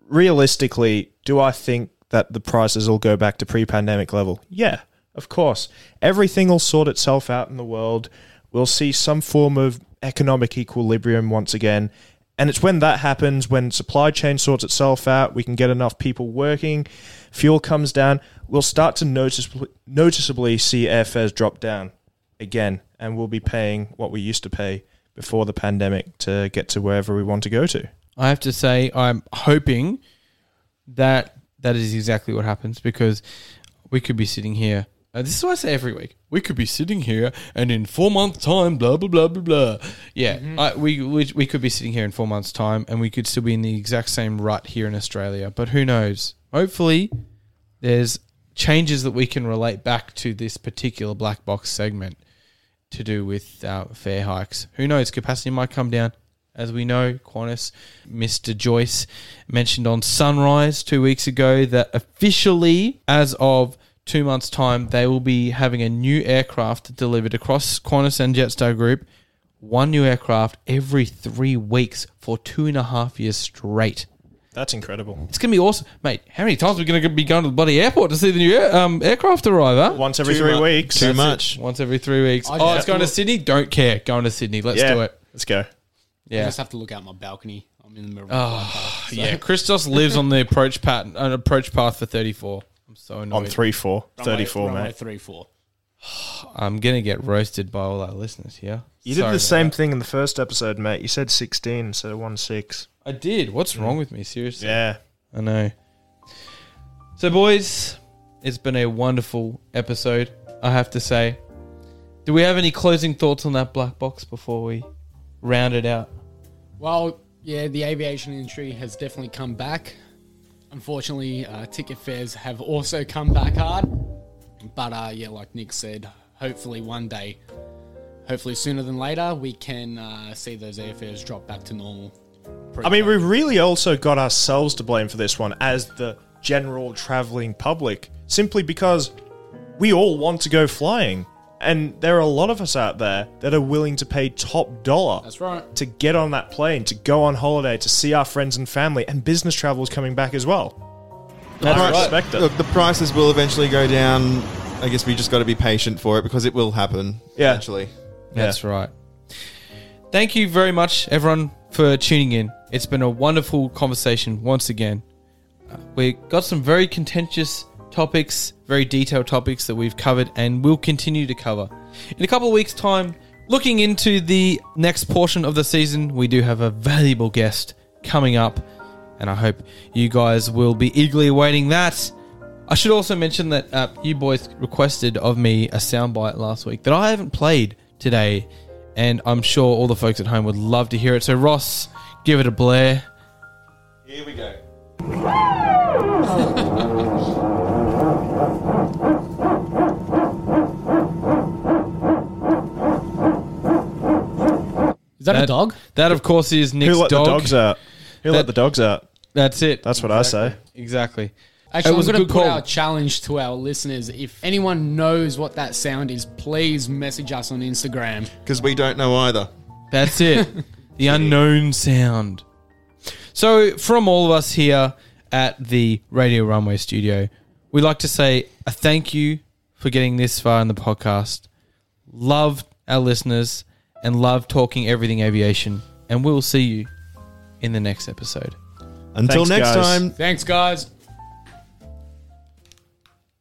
realistically, do I think that the prices will go back to pre-pandemic level? Yeah, of course. Everything will sort itself out in the world. We'll see some form of economic equilibrium once again. And it's when that happens, when supply chain sorts itself out, we can get enough people working, fuel comes down, we'll start to noticeably, noticeably see airfares drop down again, and we'll be paying what we used to pay before the pandemic to get to wherever we want to go to. I have to say, I'm hoping that that is exactly what happens because we could be sitting here. Uh, this is what I say every week. We could be sitting here, and in four months' time, blah blah blah blah blah. Yeah, I, we, we we could be sitting here in four months' time, and we could still be in the exact same rut here in Australia. But who knows? Hopefully, there's changes that we can relate back to this particular black box segment to do with uh, fare hikes. Who knows? Capacity might come down. As we know, Qantas, Mr. Joyce mentioned on Sunrise two weeks ago that officially, as of two months' time, they will be having a new aircraft delivered across Qantas and Jetstar Group. One new aircraft every three weeks for two and a half years straight. That's incredible. It's gonna be awesome, mate. How many times are we gonna be going to the bloody airport to see the new air, um, aircraft arrive? Huh? Once every Too three mu- weeks. Too That's much. it. Once every three weeks. I oh, just it's going to look- Sydney. Don't care. Going to Sydney. Let's yeah, do it. let's go. Yeah, I Yeah. just have to look out my balcony. I'm in the middle. Oh, of the path, so- yeah. Christos lives on the approach path, an approach path for 34. I'm so annoyed. On 3 4, Runway- 34, runway mate. Three four. I'm gonna get roasted by all our listeners here. You Sorry did the about same that. thing in the first episode, mate. You said 16 instead of 1 6. I did. What's wrong with me? Seriously. Yeah. I know. So, boys, it's been a wonderful episode. I have to say. Do we have any closing thoughts on that black box before we round it out? Well, yeah, the aviation industry has definitely come back. Unfortunately, uh, ticket fares have also come back hard. But uh, yeah, like Nick said, hopefully one day, hopefully sooner than later, we can uh, see those airfares drop back to normal. I mean, we've really also got ourselves to blame for this one as the general traveling public, simply because we all want to go flying. And there are a lot of us out there that are willing to pay top dollar That's right. to get on that plane, to go on holiday, to see our friends and family, and business travel is coming back as well. That's I respect it. Look, the prices will eventually go down. I guess we just got to be patient for it because it will happen Yeah. eventually. That's right. Thank you very much, everyone, for tuning in. It's been a wonderful conversation once again. Uh, we got some very contentious topics, very detailed topics that we've covered and will continue to cover. In a couple of weeks' time, looking into the next portion of the season, we do have a valuable guest coming up, and I hope you guys will be eagerly awaiting that. I should also mention that uh, you boys requested of me a soundbite last week that I haven't played today, and I'm sure all the folks at home would love to hear it. So, Ross, give it a blare. Here we go. that, a dog? That, of course, is Nick's Who let dog. the dogs out? Who That- let the dogs out? That's it. That's what I say. Exactly. Actually, It was a I'm going good to put call. our challenge to our listeners. If anyone knows what that sound is, please message us on Instagram. Because we don't know either. That's it. the unknown sound. So, from all of us here at the Radio Runway studio, we'd like to say a thank you for getting this far in the podcast. Love our listeners and love talking everything aviation. And we'll see you in the next episode. Until Thanks, next guys. time. Thanks, guys.